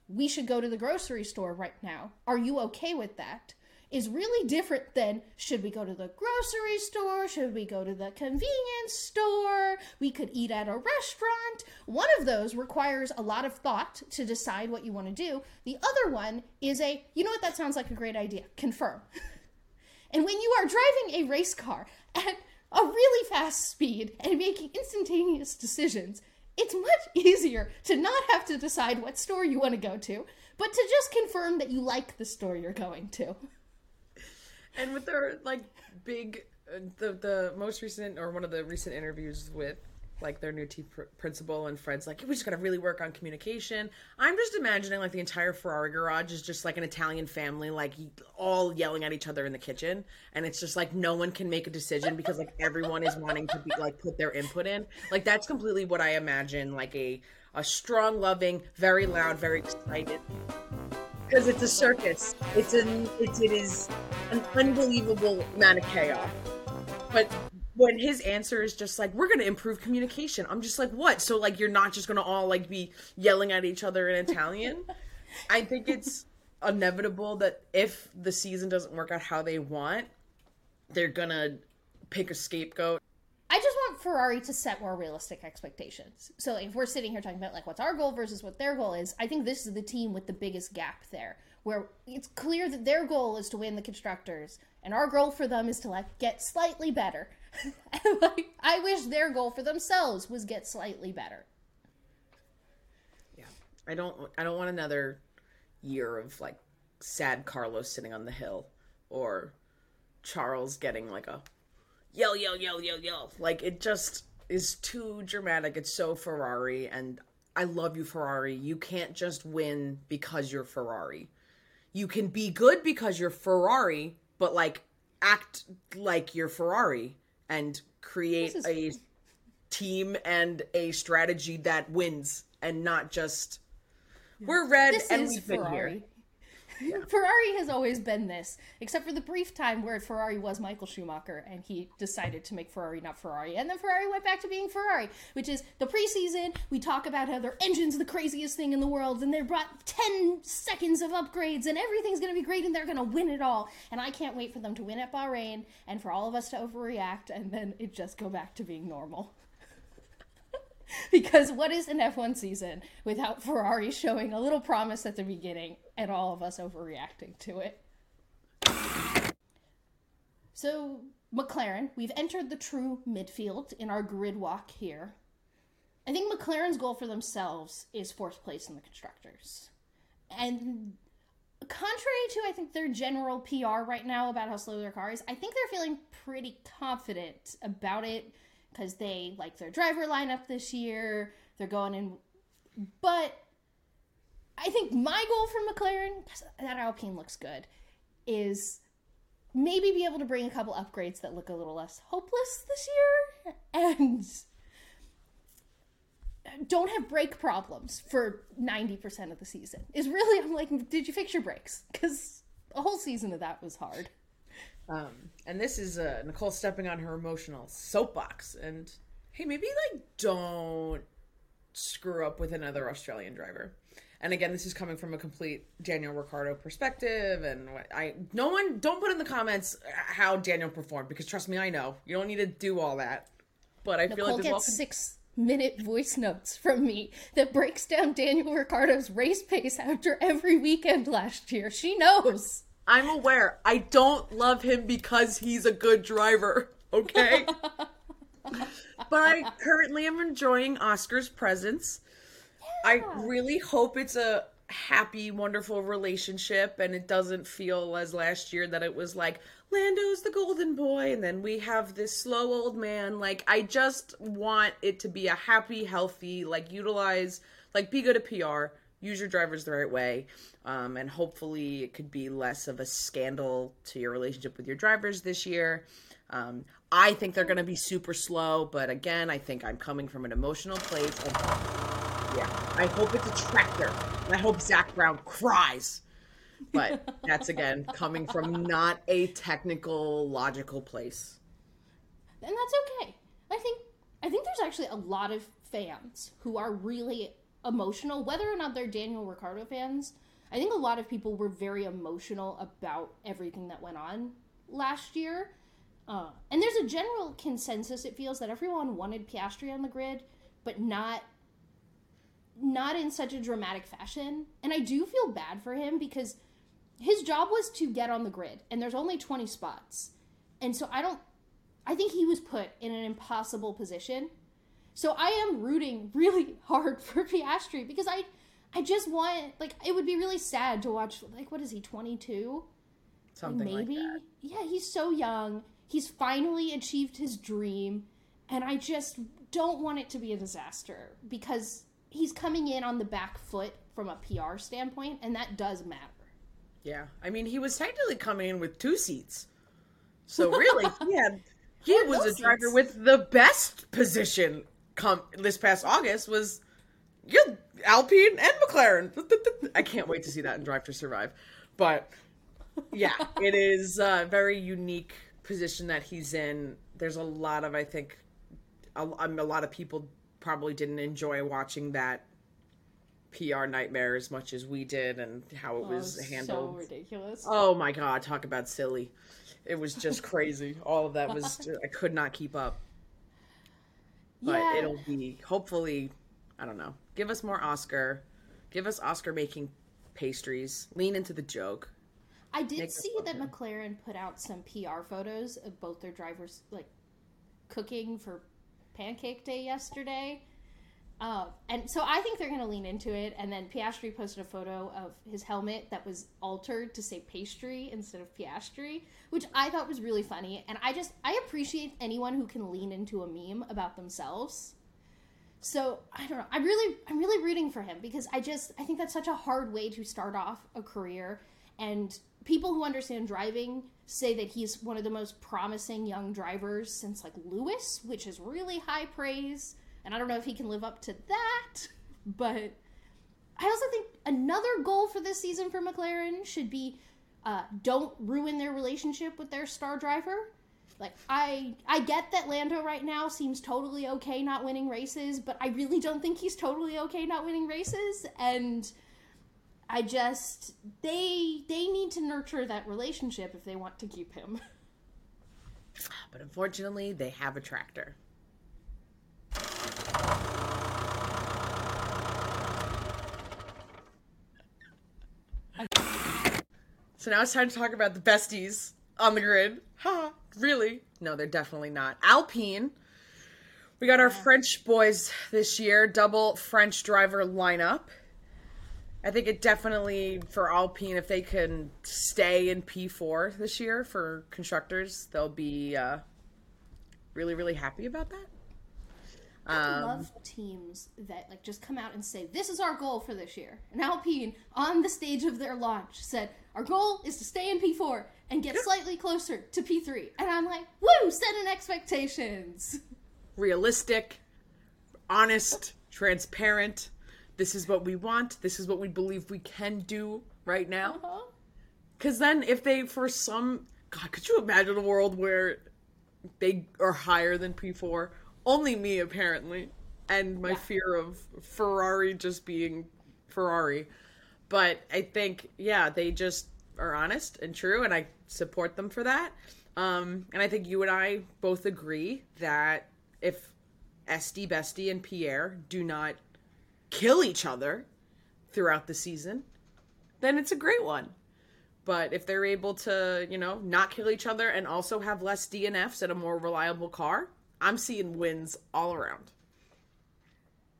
we should go to the grocery store right now. Are you okay with that? Is really different than should we go to the grocery store? Should we go to the convenience store? We could eat at a restaurant. One of those requires a lot of thought to decide what you want to do. The other one is a, you know what, that sounds like a great idea. Confirm. [LAUGHS] and when you are driving a race car at a really fast speed and making instantaneous decisions, it's much [LAUGHS] easier to not have to decide what store you want to go to, but to just confirm that you like the store you're going to. And with their like big, uh, the the most recent or one of the recent interviews with like their new team pr- principal and Fred's like, we just gotta really work on communication. I'm just imagining like the entire Ferrari garage is just like an Italian family, like all yelling at each other in the kitchen, and it's just like no one can make a decision because like everyone is wanting to be like put their input in. Like that's completely what I imagine like a a strong, loving, very loud, very excited. Because it's a circus. It's an it's it is an unbelievable amount of chaos. But when his answer is just like we're going to improve communication i'm just like what so like you're not just going to all like be yelling at each other in italian i think it's inevitable that if the season doesn't work out how they want they're to pick a scapegoat I just want Ferrari to set more realistic expectations. So if we're sitting here talking about like what's our goal versus what their goal is, I think this is the team with the biggest gap there, where it's clear that their goal is to win the constructors, and our goal for them is to like get slightly better. [LAUGHS] like I wish their goal for themselves was get slightly better. yeah i don't i don't want another year of like sad carlos sitting on the hill or charles getting like a yell yell yell yell yell like it just is too dramatic. It's so ferrari and i love you ferrari. You can't just win because you're ferrari. You can be good because you're ferrari but like act like you're ferrari and create This a team and a strategy that wins and not just we're red This and we've been here [LAUGHS] Ferrari. Has always been this, except for the brief time where Ferrari was Michael Schumacher and he decided to make Ferrari not Ferrari. And then Ferrari went back to being Ferrari, which is the preseason. We talk about how their engine's the craziest thing in the world and they brought 10 seconds of upgrades and everything's going to be great and they're going to win it all. And I can't wait for them to win at Bahrain and for all of us to overreact and then it just go back to being normal. [LAUGHS] because what is an F1 season without Ferrari showing a little promise at the beginning and all of us overreacting to it? So, McLaren, we've entered the true midfield in our grid walk here. I think McLaren's goal for themselves is fourth place in the constructors. And contrary to I think their general PR right now about how slow their car is, I think they're feeling pretty confident about it because they like their driver lineup this year. They're going in, but I think my goal for McLaren, that Alpine looks good, is maybe be able to bring a couple upgrades that look a little less hopeless this year [LAUGHS] and don't have brake problems for 90% of the season. Is really, I'm like, did you fix your brakes? Because a whole season of that was hard. Um, and this is uh, Nicole stepping on her emotional soapbox. And hey, maybe like don't screw up with another Australian driver. And again, this is coming from a complete Daniel Ricciardo perspective. And I no one don't put in the comments how Daniel performed because trust me, I know you don't need to do all that. But I feel like there's gets six minute voice notes from me that breaks down Daniel Ricciardo's race pace after every weekend last year. She knows. I'm aware. I don't love him because he's a good driver, [LAUGHS] okay? [LAUGHS] but I currently am enjoying Oscar's presence. I really hope it's a happy, wonderful relationship and it doesn't feel as last year that it was like Lando's the golden boy and then we have this slow old man. Like, I just want it to be a happy, healthy, like, utilize, like, be good at PR, use your drivers the right way, um, and hopefully it could be less of a scandal to your relationship with your drivers this year. Um, I think they're going to be super slow, but again, I think I'm coming from an emotional place of, yeah, I hope it's a tractor. And I hope Zak Brown cries. But [LAUGHS] that's again coming from not a technical, logical place. and that's okay. I think I think there's actually a lot of fans who are really emotional, whether or not they're Daniel Ricciardo fans. I think a lot of people were very emotional about everything that went on last year. Uh, and there's a general consensus. It feels that everyone wanted Piastri on the grid, but not not in such a dramatic fashion. And I do feel bad for him because his job was to get on the grid, and there's only 20 spots. And so I don't I think he was put in an impossible position. So I am rooting [LAUGHS] really hard for Piastri because I I just want like it would be really sad to watch like what is he 22? Something Maybe. like that. Yeah, he's so young. He's finally achieved his dream and I just don't want it to be a disaster because he's coming in on the back foot from a PR standpoint and that does matter. Yeah, I mean, he was technically coming in with two seats, so really, he had [LAUGHS] he was a driver seats. with the best position. Come this past August was yeah, Alpine and McLaren. [LAUGHS] I can't wait to see that in Drive to Survive, but yeah, [LAUGHS] it is a very unique position that he's in. There's a lot of I think a, a lot of people probably didn't enjoy watching that PR nightmare as much as we did and how it oh, was handled. so ridiculous. Oh my god, talk about silly. It was just [LAUGHS] crazy. All of that was I could not keep up. But Yeah. it'll be hopefully I don't know. Give us more Oscar. Give us Oscar making pastries. Lean into the joke. I did Make see that. McLaren put out some PR photos of both their drivers like cooking for Pancake Day yesterday. Uh, and so I think they're going to lean into it. And then Piastri posted a photo of his helmet that was altered to say pastry instead of Piastri, which I thought was really funny. And I just I appreciate anyone who can lean into a meme about themselves. So I don't know. I'm really I'm really rooting for him because I just I think that's such a hard way to start off a career. And people who understand driving say that he's one of the most promising young drivers since like Lewis, which is really high praise. And I don't know if he can live up to that, but I also think another goal for this season for McLaren should be uh, don't ruin their relationship with their star driver. Like I I get that Lando right now seems totally okay not winning races, but I really don't think he's totally okay not winning races and I just they they need to nurture that relationship if they want to keep him. [LAUGHS] But unfortunately, they have a tractor. So now it's time to talk about the besties on the grid. Ha! Really? No, they're definitely not. Alpine. We got our French boys this year, double French driver lineup. I think it definitely for Alpine, if they can stay in P4 this year for constructors, they'll be uh, really, really happy about that. I Um, love teams that like just come out and say this is our goal for this year. And Alpine on the stage of their launch said our goal is to stay in P4 and get slightly closer to P3. And I'm like, woo, setting expectations. realistic, honest, transparent. This is what we want. This is what we believe we can do right now. Huh? Because then, if they, for some, God, could you imagine a world where they are higher than P4? Only me, apparently, and my Yeah. fear of Ferrari just being Ferrari. But I think, yeah, they just are honest and true, and I support them for that. Um, and I think you and I both agree that if Esty, Bestie, and Pierre do not kill each other throughout the season, then it's a great one. But if they're able to, you know, not kill each other and also have less DNFs and a more reliable car, I'm seeing wins all around.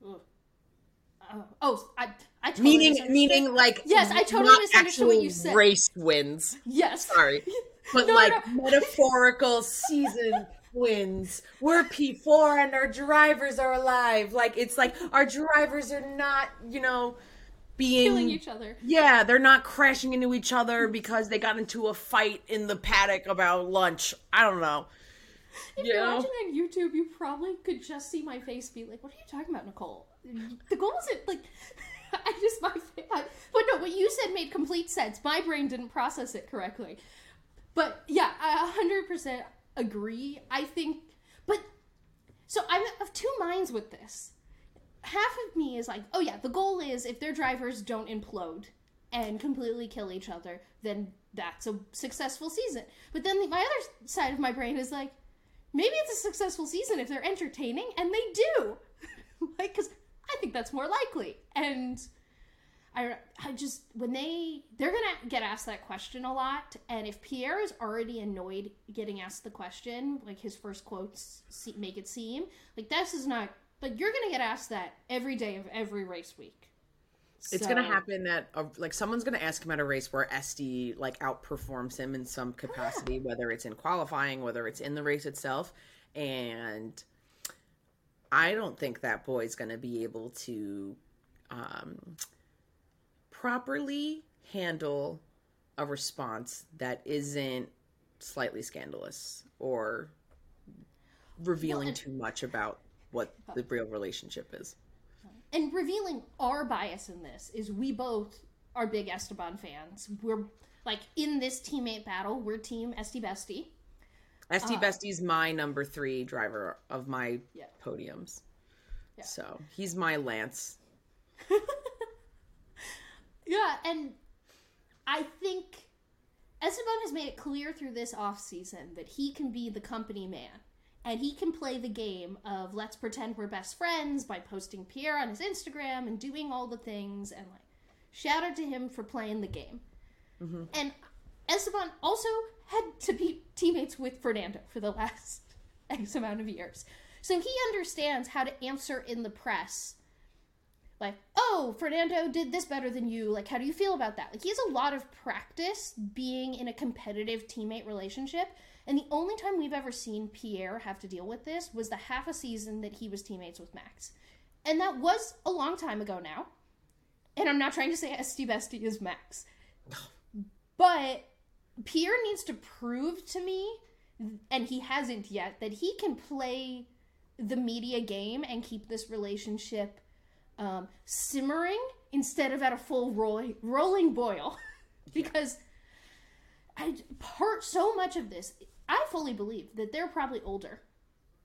Uh, oh, I, I totally Meaning, meaning like Yes, I totally misunderstood what you said. Race wins. yes. Sorry, [LAUGHS] but No, like no. metaphorical season [LAUGHS] wins. We're P four and our drivers are alive. Like it's like our drivers are not, you know, being Killing each other. Yeah, they're not crashing into each other because they got into a fight in the paddock about lunch. I don't know. If You you're know? watching on YouTube, you probably could just see my face be like, "What are you talking about, Nicole? The goal isn't like." [LAUGHS] I just my I, but no, what you said made complete sense. My brain didn't process it correctly. But yeah, I 100% agree. I think, but so I'm of two minds with this. Half of me is like, oh yeah, the goal is if their drivers don't implode and completely kill each other, then that's a successful season. But then the, my other side of my brain is like, maybe it's a successful season if they're entertaining, and they do. [LAUGHS] like, because I think that's more likely. And I, I just when they they're gonna get asked that question a lot, and if Pierre is already annoyed getting asked the question, like his first quotes se- make it seem like this is not. Like you're gonna get asked that every day of every race week. It's gonna happen that a, like someone's gonna ask him at a race where SD like outperforms him in some capacity, whether it's in qualifying, whether it's in the race itself, and I don't think that boy's gonna be able to um, properly handle a response that isn't slightly scandalous or revealing and- too much about what the real relationship is. and revealing our bias in this is we both are big Esteban fans. We're like in this teammate battle, we're team SD Bestie. SD uh, Bestie's my number three driver of my Yeah. podiums. Yeah. So he's my Lance. [LAUGHS] Yeah, and I think Esteban has made it clear through this off season that he can be the company man. And he can play the game of let's pretend we're best friends by posting Pierre on his Instagram and doing all the things and like shout out to him for playing the game. Mm-hmm. And Esteban also had to be teammates with Fernando for the last [LAUGHS] X amount of years. So he understands how to answer in the press like, oh, Fernando did this better than you. Like, how do you feel about that? Like, he has a lot of practice being in a competitive teammate relationship. And the only time we've ever seen Pierre have to deal with this was the half a season that he was teammates with Max. And that was a long time ago now. And I'm not trying to say SD Bestie is Max. But Pierre needs to prove to me, and he hasn't yet, that he can play the media game and keep this relationship um, simmering instead of at a full roll- rolling boil. [LAUGHS] because I part so much of this, I fully believe that they're probably older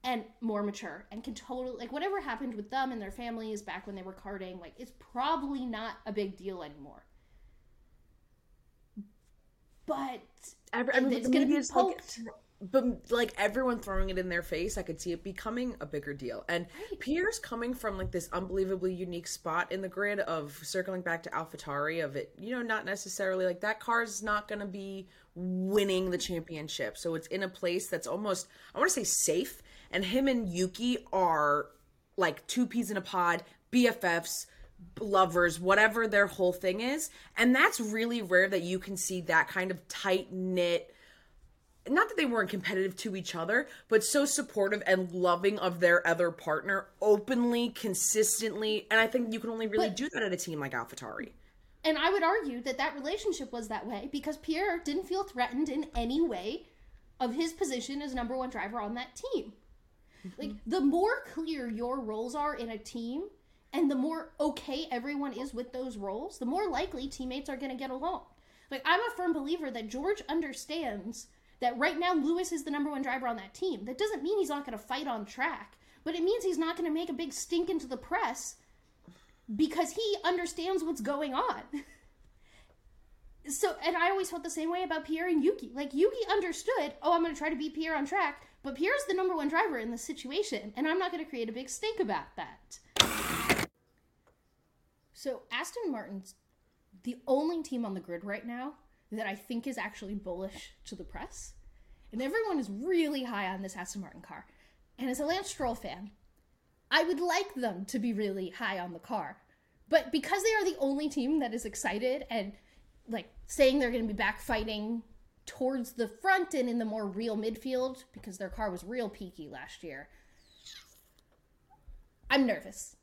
and more mature and can totally like whatever happened with them and their families back when they were karting, like it's probably not a big deal anymore. But Every, I mean, it's gonna be media's like, poked. But like everyone throwing it in their face, I could see it becoming a bigger deal. And Right. Pierre's coming from like this unbelievably unique spot in the grid of circling back to AlphaTauri of it, you know, not necessarily like that car's not going to be winning the championship. So it's in a place that's almost I want to say safe. And him and Yuki are like two peas in a pod, BFFs, lovers, whatever their whole thing is. And that's really rare that you can see that kind of tight knit not that they weren't competitive to each other, but so supportive and loving of their other partner openly, consistently. And I think you can only really But- do that at a team like AlphaTauri. And I would argue that that relationship was that way because Pierre didn't feel threatened in any way of his position as number one driver on that team. Like, mm-hmm. the more clear your roles are in a team and the more okay everyone is with those roles, the more likely teammates are going to get along. Like, I'm a firm believer that George understands that right now Lewis is the number one driver on that team. That doesn't mean he's not going to fight on track, but it means he's not going to make a big stink into the press because he understands what's going on. [LAUGHS] So, and I always felt the same way about Pierre and Yuki. Like, Yuki understood, oh, I'm going to try to beat Pierre on track, but Pierre's the number one driver in this situation, and I'm not going to create a big stink about that. So, Aston Martin's the only team on the grid right now that I think is actually bullish to the press. And everyone is really high on this Aston Martin car. And as a Lance Stroll fan, I would like them to be really high on the car. But because they are the only team that is excited and like saying they're going to be back fighting towards the front and in the more real midfield because their car was real peaky last year. I'm nervous.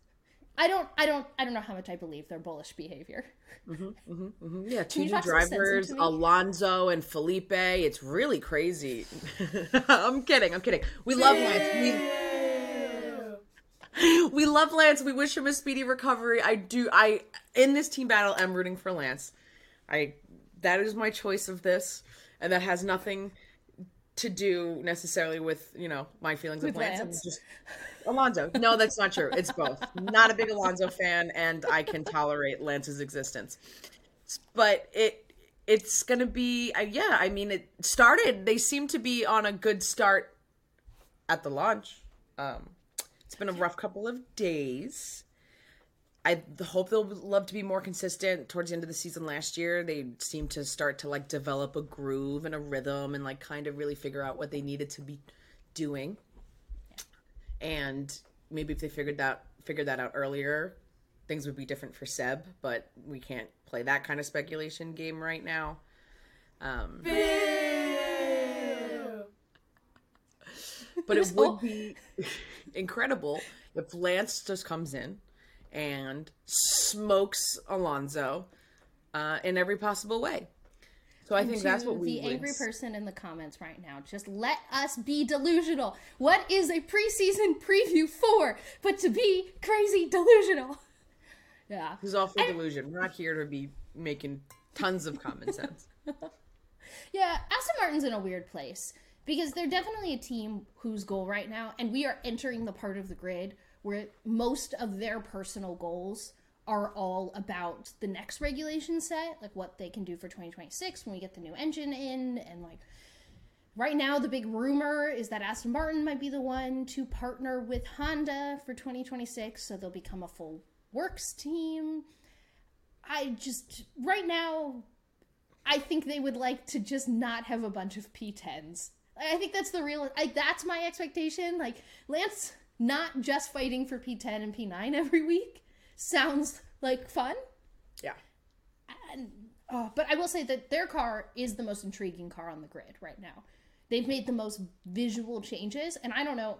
I don't I don't I don't know how much I believe their bullish behavior. Mm-hmm, mm-hmm, mm-hmm. Yeah, two you new talk some sense drivers? Alonso and Felipe. It's really crazy. [LAUGHS] I'm kidding. I'm kidding. We love Lance. We, [LAUGHS] we love Lance. We wish him a speedy recovery. I do. I in this team battle, I'm rooting for Lance. I that is my choice of this, and that has nothing to do necessarily with you know my feelings With of Lance. Lance. [LAUGHS] just Alonso. No, that's not true. It's both. Not a big Alonso fan, and I can tolerate Lance's existence. But it it's gonna be uh, yeah. I mean, it started. They seem to be on a good start at the launch. Um, it's been a rough couple of days. I hope they'll love to be more consistent towards the end of the season last year. They seemed to start to like develop a groove and a rhythm and like kind of really figure out what they needed to be doing. And maybe if they figured that figured that out earlier, things would be different for Seb, but we can't play that kind of speculation game right now. Um, but it [LAUGHS] would be incredible if Lance just comes in and smokes Alonso uh, in every possible way. So I think that's what we the angry person in the comments right now. Just let us be delusional. What is a preseason preview for? But to be crazy delusional. [LAUGHS] Yeah. Who's all for delusion? We're not here to be making tons of common sense. [LAUGHS] Yeah, Aston Martin's in a weird place because they're definitely a team whose goal right now, and we are entering the part of the grid where most of their personal goals are all about the next regulation set, like what they can do for 2026 when we get the new engine in, and like right now the big rumor is that Aston Martin might be the one to partner with Honda for 2026, so they'll become a full works team. I just right now I think they would like to just not have a bunch of P10s. I think that's the real. I, that's my expectation. Like Lance not just fighting for P10 and P9 every week sounds like fun. Yeah. And, oh, but I will say that their car is the most intriguing car on the grid right now. They've made the most visual changes, and I don't know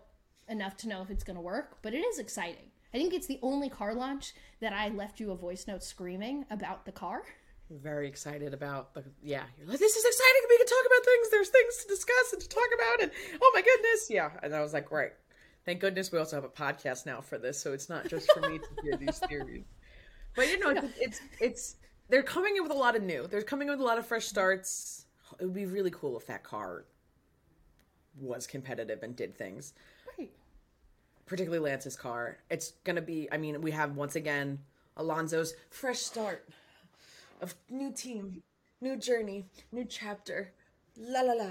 enough to know if it's going to work, but it is exciting. I think it's the only car launch that I left you a voice note screaming about the car. Very excited about the yeah. You're like, this is exciting. We can talk about things. There's things to discuss and to talk about, and oh my goodness, yeah. And I was like, right. Thank goodness we also have a podcast now for this, so it's not just for me to hear [LAUGHS] these theories. But you know, it's, it's it's they're coming in with a lot of new. They're coming in with a lot of fresh starts. It would be really cool if that car was competitive and did things. Right. particularly Lance's car. It's gonna be. I mean, we have once again Alonso's fresh start of new team, new journey, new chapter. La la la.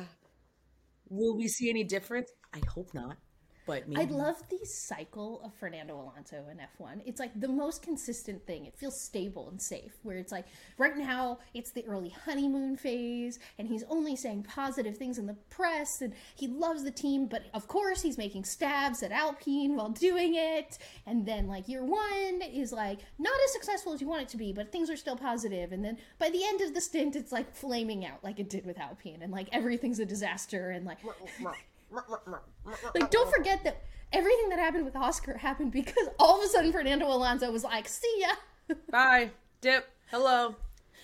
Will we see any difference? I hope not. But maybe. I love the cycle of Fernando Alonso in F1. It's like the most consistent thing. It feels stable and safe. Where it's like right now it's the early honeymoon phase, and he's only saying positive things in the press, and he loves the team. But of course, he's making stabs at Alpine while doing it. And then like year one is like not as successful as you want it to be, but things are still positive. And then by the end of the stint, it's like flaming out like it did with Alpine, and like everything's a disaster, and like like, don't forget that everything that happened with Oscar happened because all of a sudden Fernando Alonso was like, "See ya, Bye. Dip. Hello.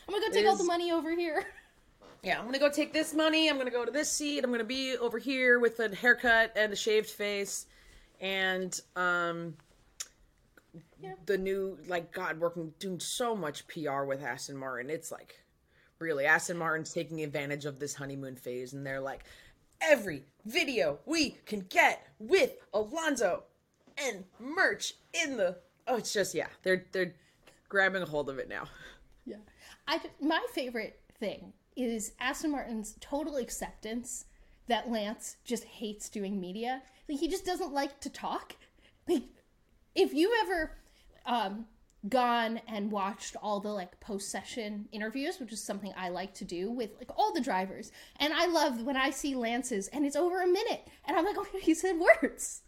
I'm gonna go take all the money over here." Yeah, I'm gonna go take this money. I'm gonna go to this seat. I'm gonna be over here with a haircut and a shaved face, and um, Yeah. the new like God working doing so much PR with Aston Martin. It's like really Aston Martin's taking advantage of this honeymoon phase, and they're like every video we can get with Alonso and merch in the. Oh, it's just yeah, they're they're grabbing a hold of it now. Yeah, I my favorite thing is Aston Martin's total acceptance that Lance just hates doing media. Like he just doesn't like to talk. Like if you ever um gone and watched all the like post session interviews, which is something I like to do with like all the drivers. And I love when I see Lance's and it's over a minute and I'm like, oh, he said words.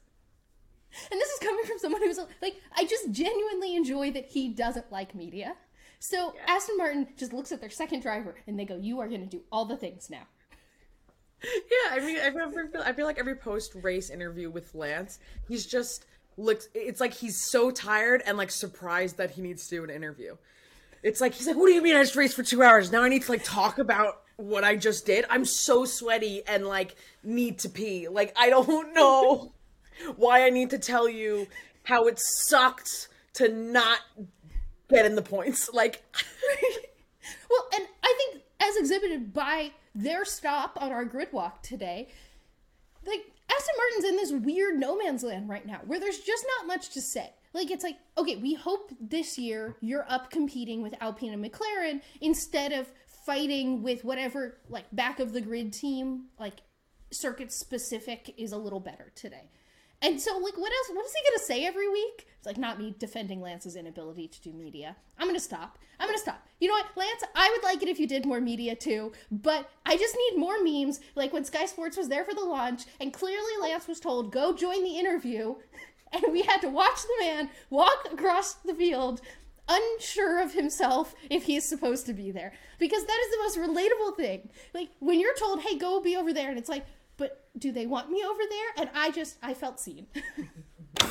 And this is coming from someone who's like, I just genuinely enjoy that he doesn't like media. So Aston Martin just looks at their second driver and they go, You are going to do all the things now. Yeah, I mean, I feel, I feel like every post race interview with Lance, he's just looks. It's like he's so tired and like surprised that he needs to do an interview. It's like he's like, "What do you mean I just raced for two hours? Now I need to like talk about what I just did. I'm so sweaty and like need to pee. Like I don't [LAUGHS] know why I need to tell you how it sucked to not get in the points. [LAUGHS] Like, [LAUGHS] well, and I think as exhibited by their stop on our grid walk today, like Aston Martin's in this weird no man's land right now where there's just not much to say. Like it's like, okay, we hope this year you're up competing with Alpine and McLaren instead of fighting with whatever like back of the grid team, like circuit specific is a little better today. And so, like, what else? What is he gonna say every week? It's like not me defending Lance's inability to do media. I'm gonna stop. I'm gonna stop. You know what, Lance? I would like it if you did more media too, but I just need more memes. Like when Sky Sports was there for the launch, and clearly Lance was told go join the interview, [LAUGHS] and we had to watch the man walk across the field unsure of himself if he's supposed to be there because that is the most relatable thing like when you're told hey go be over there and it's like but do they want me over there? And I just I felt seen. [LAUGHS] All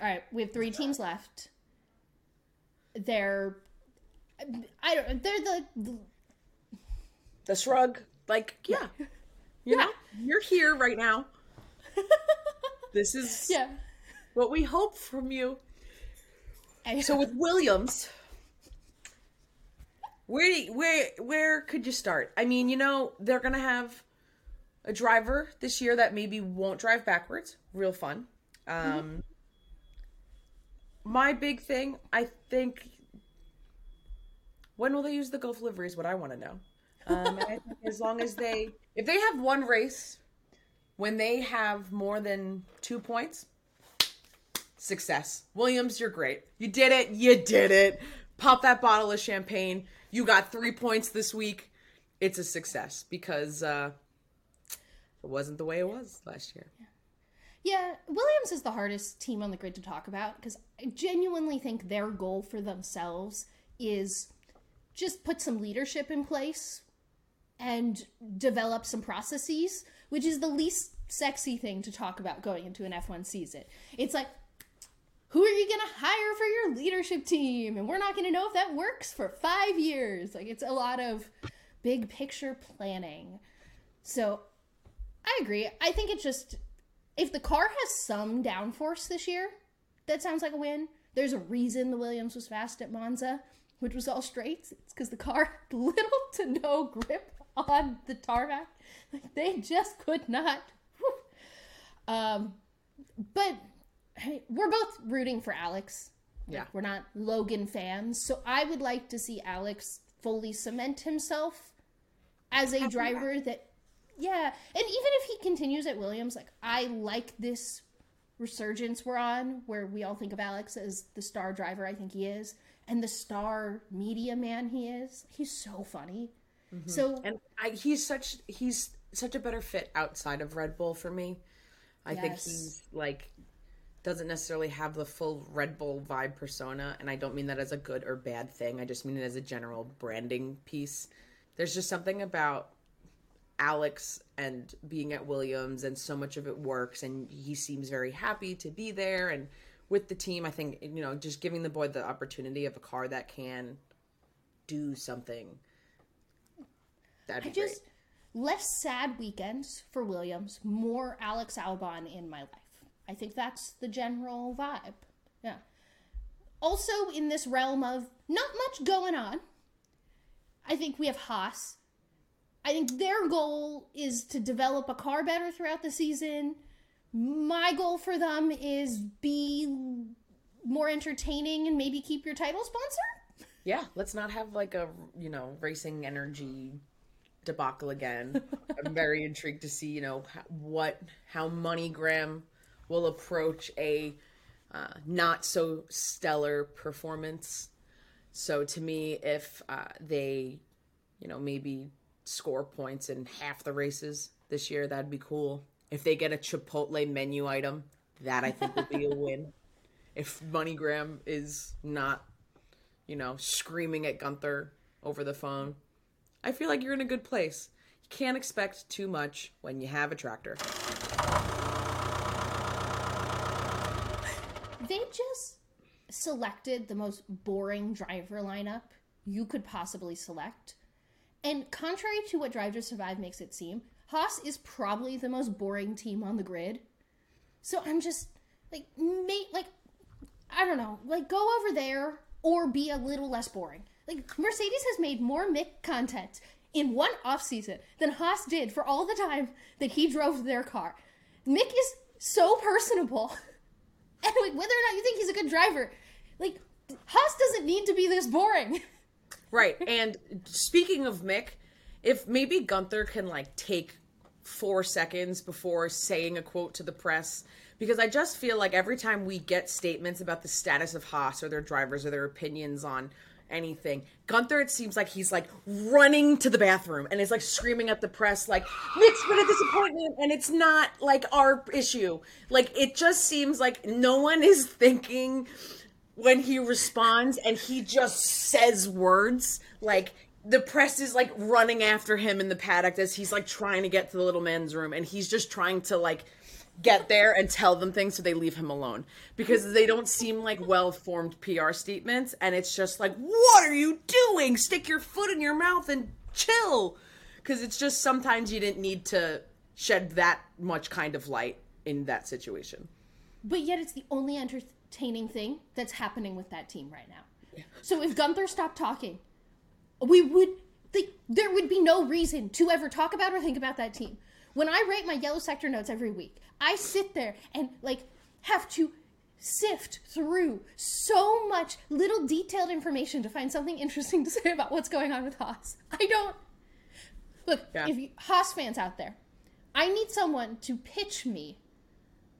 right, we have three teams left. They're I don't they're the, the the shrug like yeah. You know, you're here right now. [LAUGHS] this is yeah. what we hope from you. So with Williams, where where where could you start? I mean, you know, they're gonna have a driver this year that maybe won't drive backwards. Real fun. Um, mm-hmm. My big thing, I think, when will they use the Gulf livery is what I want to know. Um, as long as they, if they have one race, when they have more than two points, success. Williams, you're great. You did it. You did it. Pop that bottle of champagne. You got three points this week. It's a success because uh, it wasn't the way it was last year. Yeah. Yeah, Williams is the hardest team on the grid to talk about because I genuinely think their goal for themselves is just put some leadership in place and develop some processes, which is the least sexy thing to talk about going into an F1 season. It's like, who are you going to hire for your leadership team? And we're not going to know if that works for five years. Like, it's a lot of big picture planning. So I agree. I think it's just if the car has some downforce this year, that sounds like a win. There's a reason the Williams was fast at Monza, which was all straights. It's because the car had [LAUGHS] little to no grip on the tarmac. Like they just could not. Um, but hey, we're both rooting for Alex. Like, yeah, we're not Logan fans, so I would like to see Alex fully cement himself as a driver that yeah, and even if he continues at Williams, like I like this resurgence we're on, where we all think of Alex as the star driver. I think he is, and the star media man he is. He's so funny. Mm-hmm. So and I, he's such he's such a better fit outside of Red Bull for me. I yes. think he's like doesn't necessarily have the full Red Bull vibe persona, and I don't mean that as a good or bad thing. I just mean it as a general branding piece. There's just something about Alex and being at Williams, and so much of it works, and he seems very happy to be there and with the team. I think you know, just giving the boy the opportunity of a car that can do something. That'd be I just great. less sad weekends for Williams, more Alex Albon in my life. I think that's the general vibe. Yeah. Also, in this realm of not much going on, I think we have Haas I think their goal is to develop a car better throughout the season. My goal for them is be more entertaining and maybe keep your title sponsor. Yeah, let's not have like a, you know, racing energy debacle again. [LAUGHS] I'm very intrigued to see, you know, what how MoneyGram will approach a uh, not so stellar performance. So to me, if uh, they, you know, maybe score points in half the races this year, that'd be cool. If they get a Chipotle menu item, that I think would be a win. [LAUGHS] If MoneyGram is not, you know, screaming at Gunther over the phone, I feel like you're in a good place. You can't expect too much when you have a tractor. They just selected the most boring driver lineup you could possibly select. And contrary to what Drive to Survive makes it seem, Haas is probably the most boring team on the grid. So I'm just like, mate, like, I don't know, like, go over there or be a little less boring. Like, Mercedes has made more Mick content in one off season than Haas did for all the time that he drove their car. Mick is so personable. [LAUGHS] And like, whether or not you think he's a good driver, like, Haas doesn't need to be this boring. [LAUGHS] Right. And speaking of Mick, if maybe Gunther can like take four seconds before saying a quote to the press, because I just feel like every time we get statements about the status of Haas or their drivers or their opinions on anything, Gunther, it seems like he's like running to the bathroom and is like screaming at the press, like, Mick's been a disappointment and it's not like our issue. Like, it just seems like no one is thinking when he responds and he just says words like the press is like running after him in the paddock as he's like trying to get to the little men's room and he's just trying to like get there and tell them things so they leave him alone. Because they don't seem like well formed PR statements and it's just like what are you doing? Stick your foot in your mouth and chill. Because it's just sometimes you didn't need to shed that much kind of light in that situation. But yet, it's the only entertaining thing that's happening with that team right now. So if Gunther stopped talking, we would think there would be no reason to ever talk about or think about that team. When I write my yellow sector notes every week, I sit there and like have to sift through so much little detailed information to find something interesting to say about what's going on with Haas. I don't look Yeah. if you Haas fans out there, I need someone to pitch me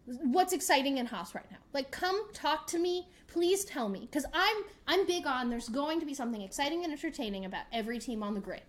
what's exciting in Haas right now. Like, come talk to me. Please tell me, because I'm I'm big on. There's going to be something exciting and entertaining about every team on the grid.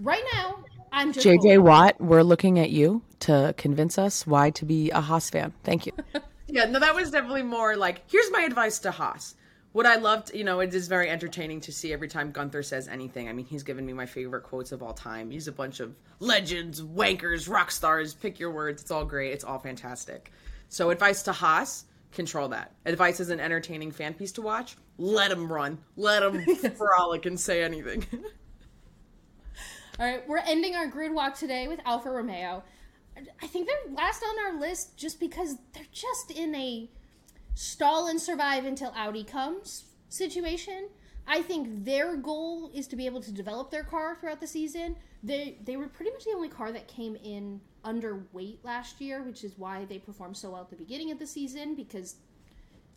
Right now, I'm just JJ bored. Watt, we're looking at you to convince us why to be a Haas fan. Thank you. [LAUGHS] yeah, no, that was definitely more like here's my advice to Haas. What I loved, you know, it is very entertaining to see every time Gunther says anything. I mean, he's given me my favorite quotes of all time. He's a bunch of legends, wankers, rock stars, pick your words. It's all great. It's all fantastic. So, advice to Haas, control that. Advice is an entertaining fan piece to watch. Let him run. Let him [LAUGHS] frolic and say anything. All right, we're ending our grid walk today with Alfa Romeo. I think they're last on our list just because they're just in a stall and survive until Audi comes situation. I think their goal is to be able to develop their car throughout the season. They they were pretty much the only car that came in underweight last year, which is why they performed so well at the beginning of the season because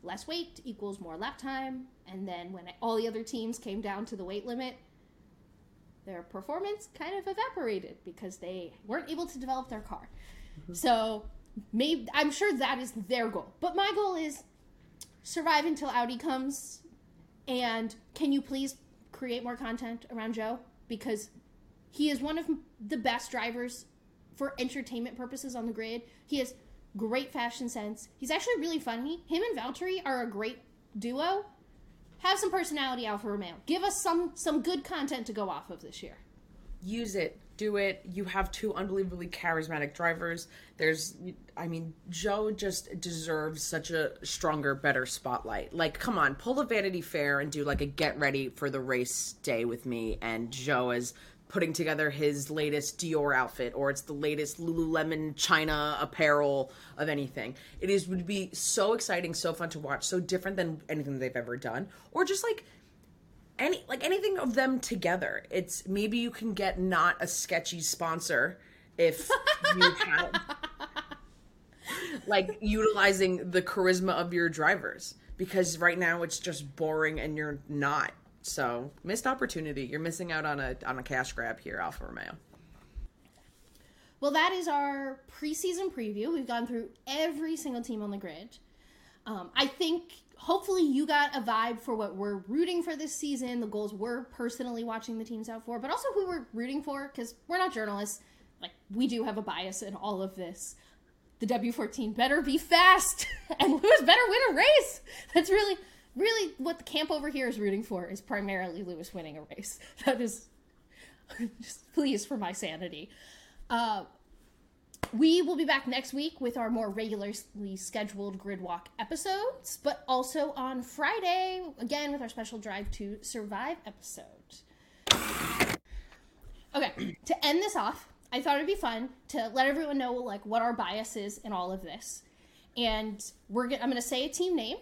less weight equals more lap time, and then when all the other teams came down to the weight limit, their performance kind of evaporated because they weren't able to develop their car. Mm-hmm. So maybe I'm sure that is their goal. But my goal is survive until Audi comes and can you please create more content around Zhou because he is one of the best drivers for entertainment purposes on the grid. He has great fashion sense. He's actually really funny. Him and Valtteri are a great duo. Have some personality, Alfa Romeo. Give us some some good content to go off of this year. use it do it. You have two unbelievably charismatic drivers. There's i mean Zhou just deserves such a stronger better spotlight. Like come on pull a vanity fair and do like a get ready for the race day with me. And Zhou is putting together his latest dior outfit or it's the latest lululemon china apparel of anything. It is would be so exciting so fun to watch so different than anything they've ever done. Or just like any like anything of them together. It's maybe you can get not a sketchy sponsor if you have like utilizing the charisma of your drivers because right now it's just boring and you're not. So missed opportunity. You're missing out on a on a cash grab here, Alfa Romeo. Well, that is our preseason preview. We've gone through every single team on the grid. Um, I think hopefully you got a vibe for what we're rooting for this season, the goals we're personally watching the teams out for, but also who we're rooting for because we're not journalists. Like, we do have a bias in all of this. The W14 better be fast [LAUGHS] and Lewis better win a race. That's really, really what the camp over here is rooting for is primarily Lewis winning a race. [LAUGHS] That is [LAUGHS] just please for my sanity. Uh, we will be back next week with our more regularly scheduled grid walk episodes, but also on Friday, again with our special Drive to Survive episode. Okay, [CLEARS THROAT] to end this off, I thought it'd be fun to let everyone know like what our bias is in all of this. And we're gonna, I'm to say a team name,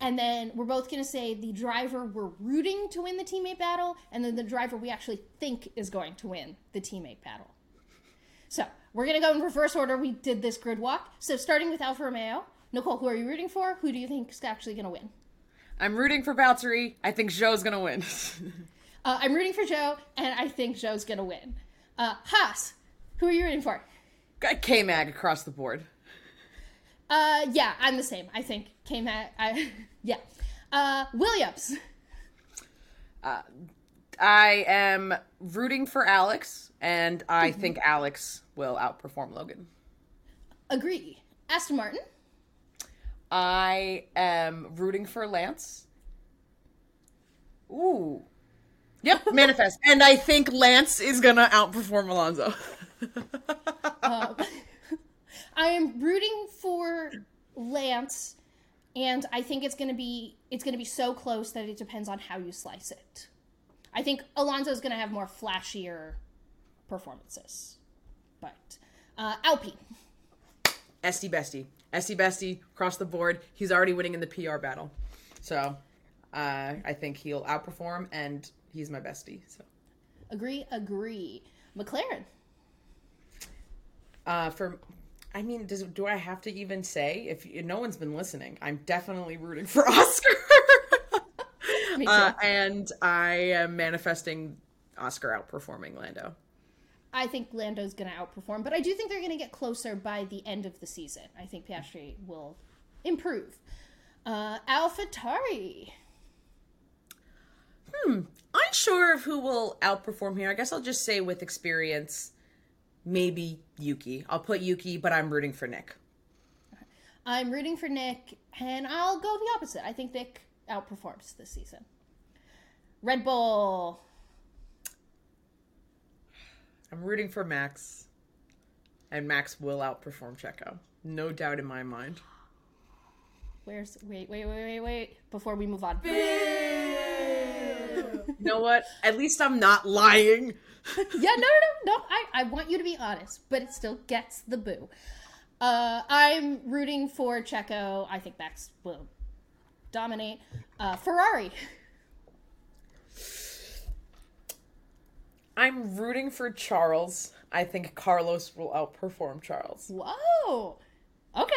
and then we're both to say the driver we're rooting to win the teammate battle, and then the driver we actually think is going to win the teammate battle. So we're gonna go in reverse order. We did this grid walk. So starting with Alfa Romeo, Nicole, who are you rooting for? Who do you think is actually gonna win? I'm rooting for Valtteri. I think Zhou's gonna win. [LAUGHS] uh, I'm rooting for Zhou, and I think Zhou's gonna win. Uh, Haas, who are you rooting for? Got K Mag across the board. Uh, yeah, I'm the same. I think K Mag. I, [LAUGHS] yeah. Uh, Williams. Uh, I am rooting for Alex, and I mm-hmm. think Alex will outperform Logan. Agree. Aston Martin. I am rooting for Lance. Ooh. Yep, [LAUGHS] manifest. and I think Lance is gonna outperform Alonso. [LAUGHS] um, I am rooting for Lance, and I think it's gonna be it's gonna be so close that it depends on how you slice it. I think Alonso's gonna have more flashier performances. But uh, Alpine. Esty Bestie. Esty Bestie across the board. He's already winning in the PR battle. So uh, I think he'll outperform, and he's my bestie. So agree, agree. McLaren. Uh, for, I mean, does do I have to even say if no one's been listening? I'm definitely rooting for [LAUGHS] Oscar. [LAUGHS] uh, and I am manifesting Oscar outperforming Lando. I think Lando's going to outperform, but I do think they're going to get closer by the end of the season. I think Piastri will improve. Uh, AlphaTauri. Hmm. Unsure of who will outperform here. I guess I'll just say with experience, maybe Yuki. I'll put Yuki, but I'm rooting for Nyck. I'm rooting for Nyck, and I'll go the opposite. I think Nyck outperforms this season. Red Bull. I'm rooting for Max, and Max will outperform Checo. No doubt in my mind. Where's wait wait wait wait wait before we move on. [LAUGHS] you know what? At least I'm not lying. [LAUGHS] yeah, no, no, no, no. I, I want you to be honest, but it still gets the boo. Uh, I'm rooting for Checo. I think Max will dominate. Uh, Ferrari. I'm rooting for Charles. I think Carlos will outperform Charles. Whoa. Okay.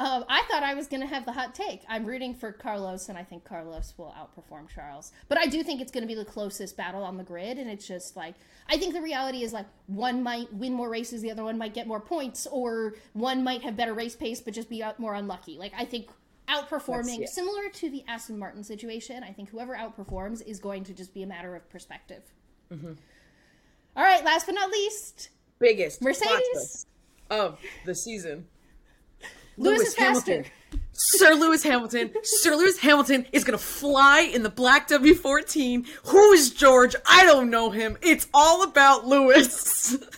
Um, I thought I was going to have the hot take. I'm rooting for Carlos, and I think Carlos will outperform Charles. But I do think it's going to be the closest battle on the grid, and it's just like I think the reality is like one might win more races, the other one might get more points, or one might have better race pace but just be more unlucky. Like I think outperforming, similar to the Aston Martin situation, I think whoever outperforms is going to just be a matter of perspective. Mm-hmm. All right, last but not least, biggest Mercedes of the season. [LAUGHS] Lewis, Lewis Hamilton. Sir Lewis Hamilton. Sir Lewis Hamilton is gonna fly in the black W14. Who is George? I don't know him. It's all about Lewis. [LAUGHS]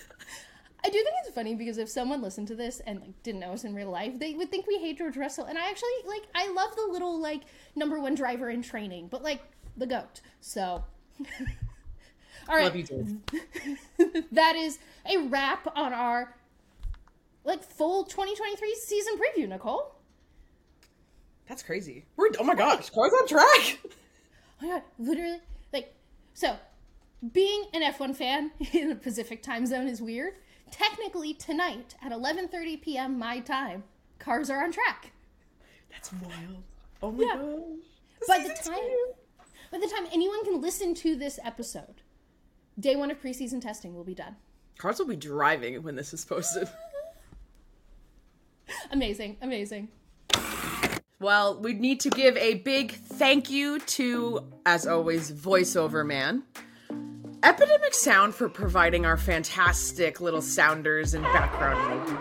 I do think it's funny because if someone listened to this and like didn't know us in real life, they would think we hate George Russell. And I actually like I love the little like number one driver in training, but like the goat. So [LAUGHS] All right. Love you, [LAUGHS] that is a wrap on our like full 2023 season preview, Nicole. That's crazy. We're oh my gosh, car's on track. oh my god, literally like so being an F1 fan [LAUGHS] in the Pacific time zone is weird. Technically tonight at 11:30 p.m. my time, cars are on track. That's wild. Oh my yeah. gosh. By the time two. by the time anyone can listen to this episode, Day one of preseason testing will be done. Cars will be driving when this is posted. [LAUGHS] amazing, amazing. Well, we need to give a big thank you to, as always, voiceover man. Epidemic Sound for providing our fantastic little sounders and background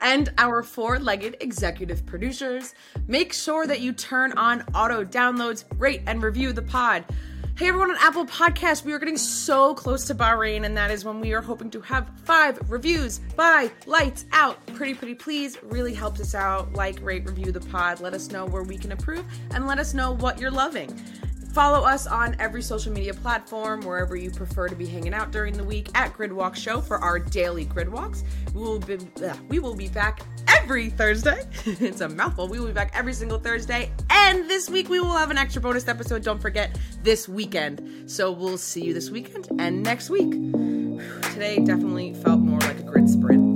and our four legged executive producers. Make sure that you turn on auto downloads, rate, and review the pod. Hey everyone on Apple Podcast, we are getting so close to Bahrain, and that is when we are hoping to have five reviews by lights out. Pretty, pretty please, really helps us out. Like, rate, review the pod. Let us know where we can improve, and let us know what you're loving. Follow us on every social media platform, wherever you prefer to be hanging out during the week at Gridwalk Show for our daily grid walks. We will be, we will be back every Thursday. [LAUGHS] it's a mouthful. We will be back every single Thursday. And this week we will have an extra bonus episode. Don't forget this weekend. So we'll see you this weekend and next week. [SIGHS] Today definitely felt more like a grid sprint.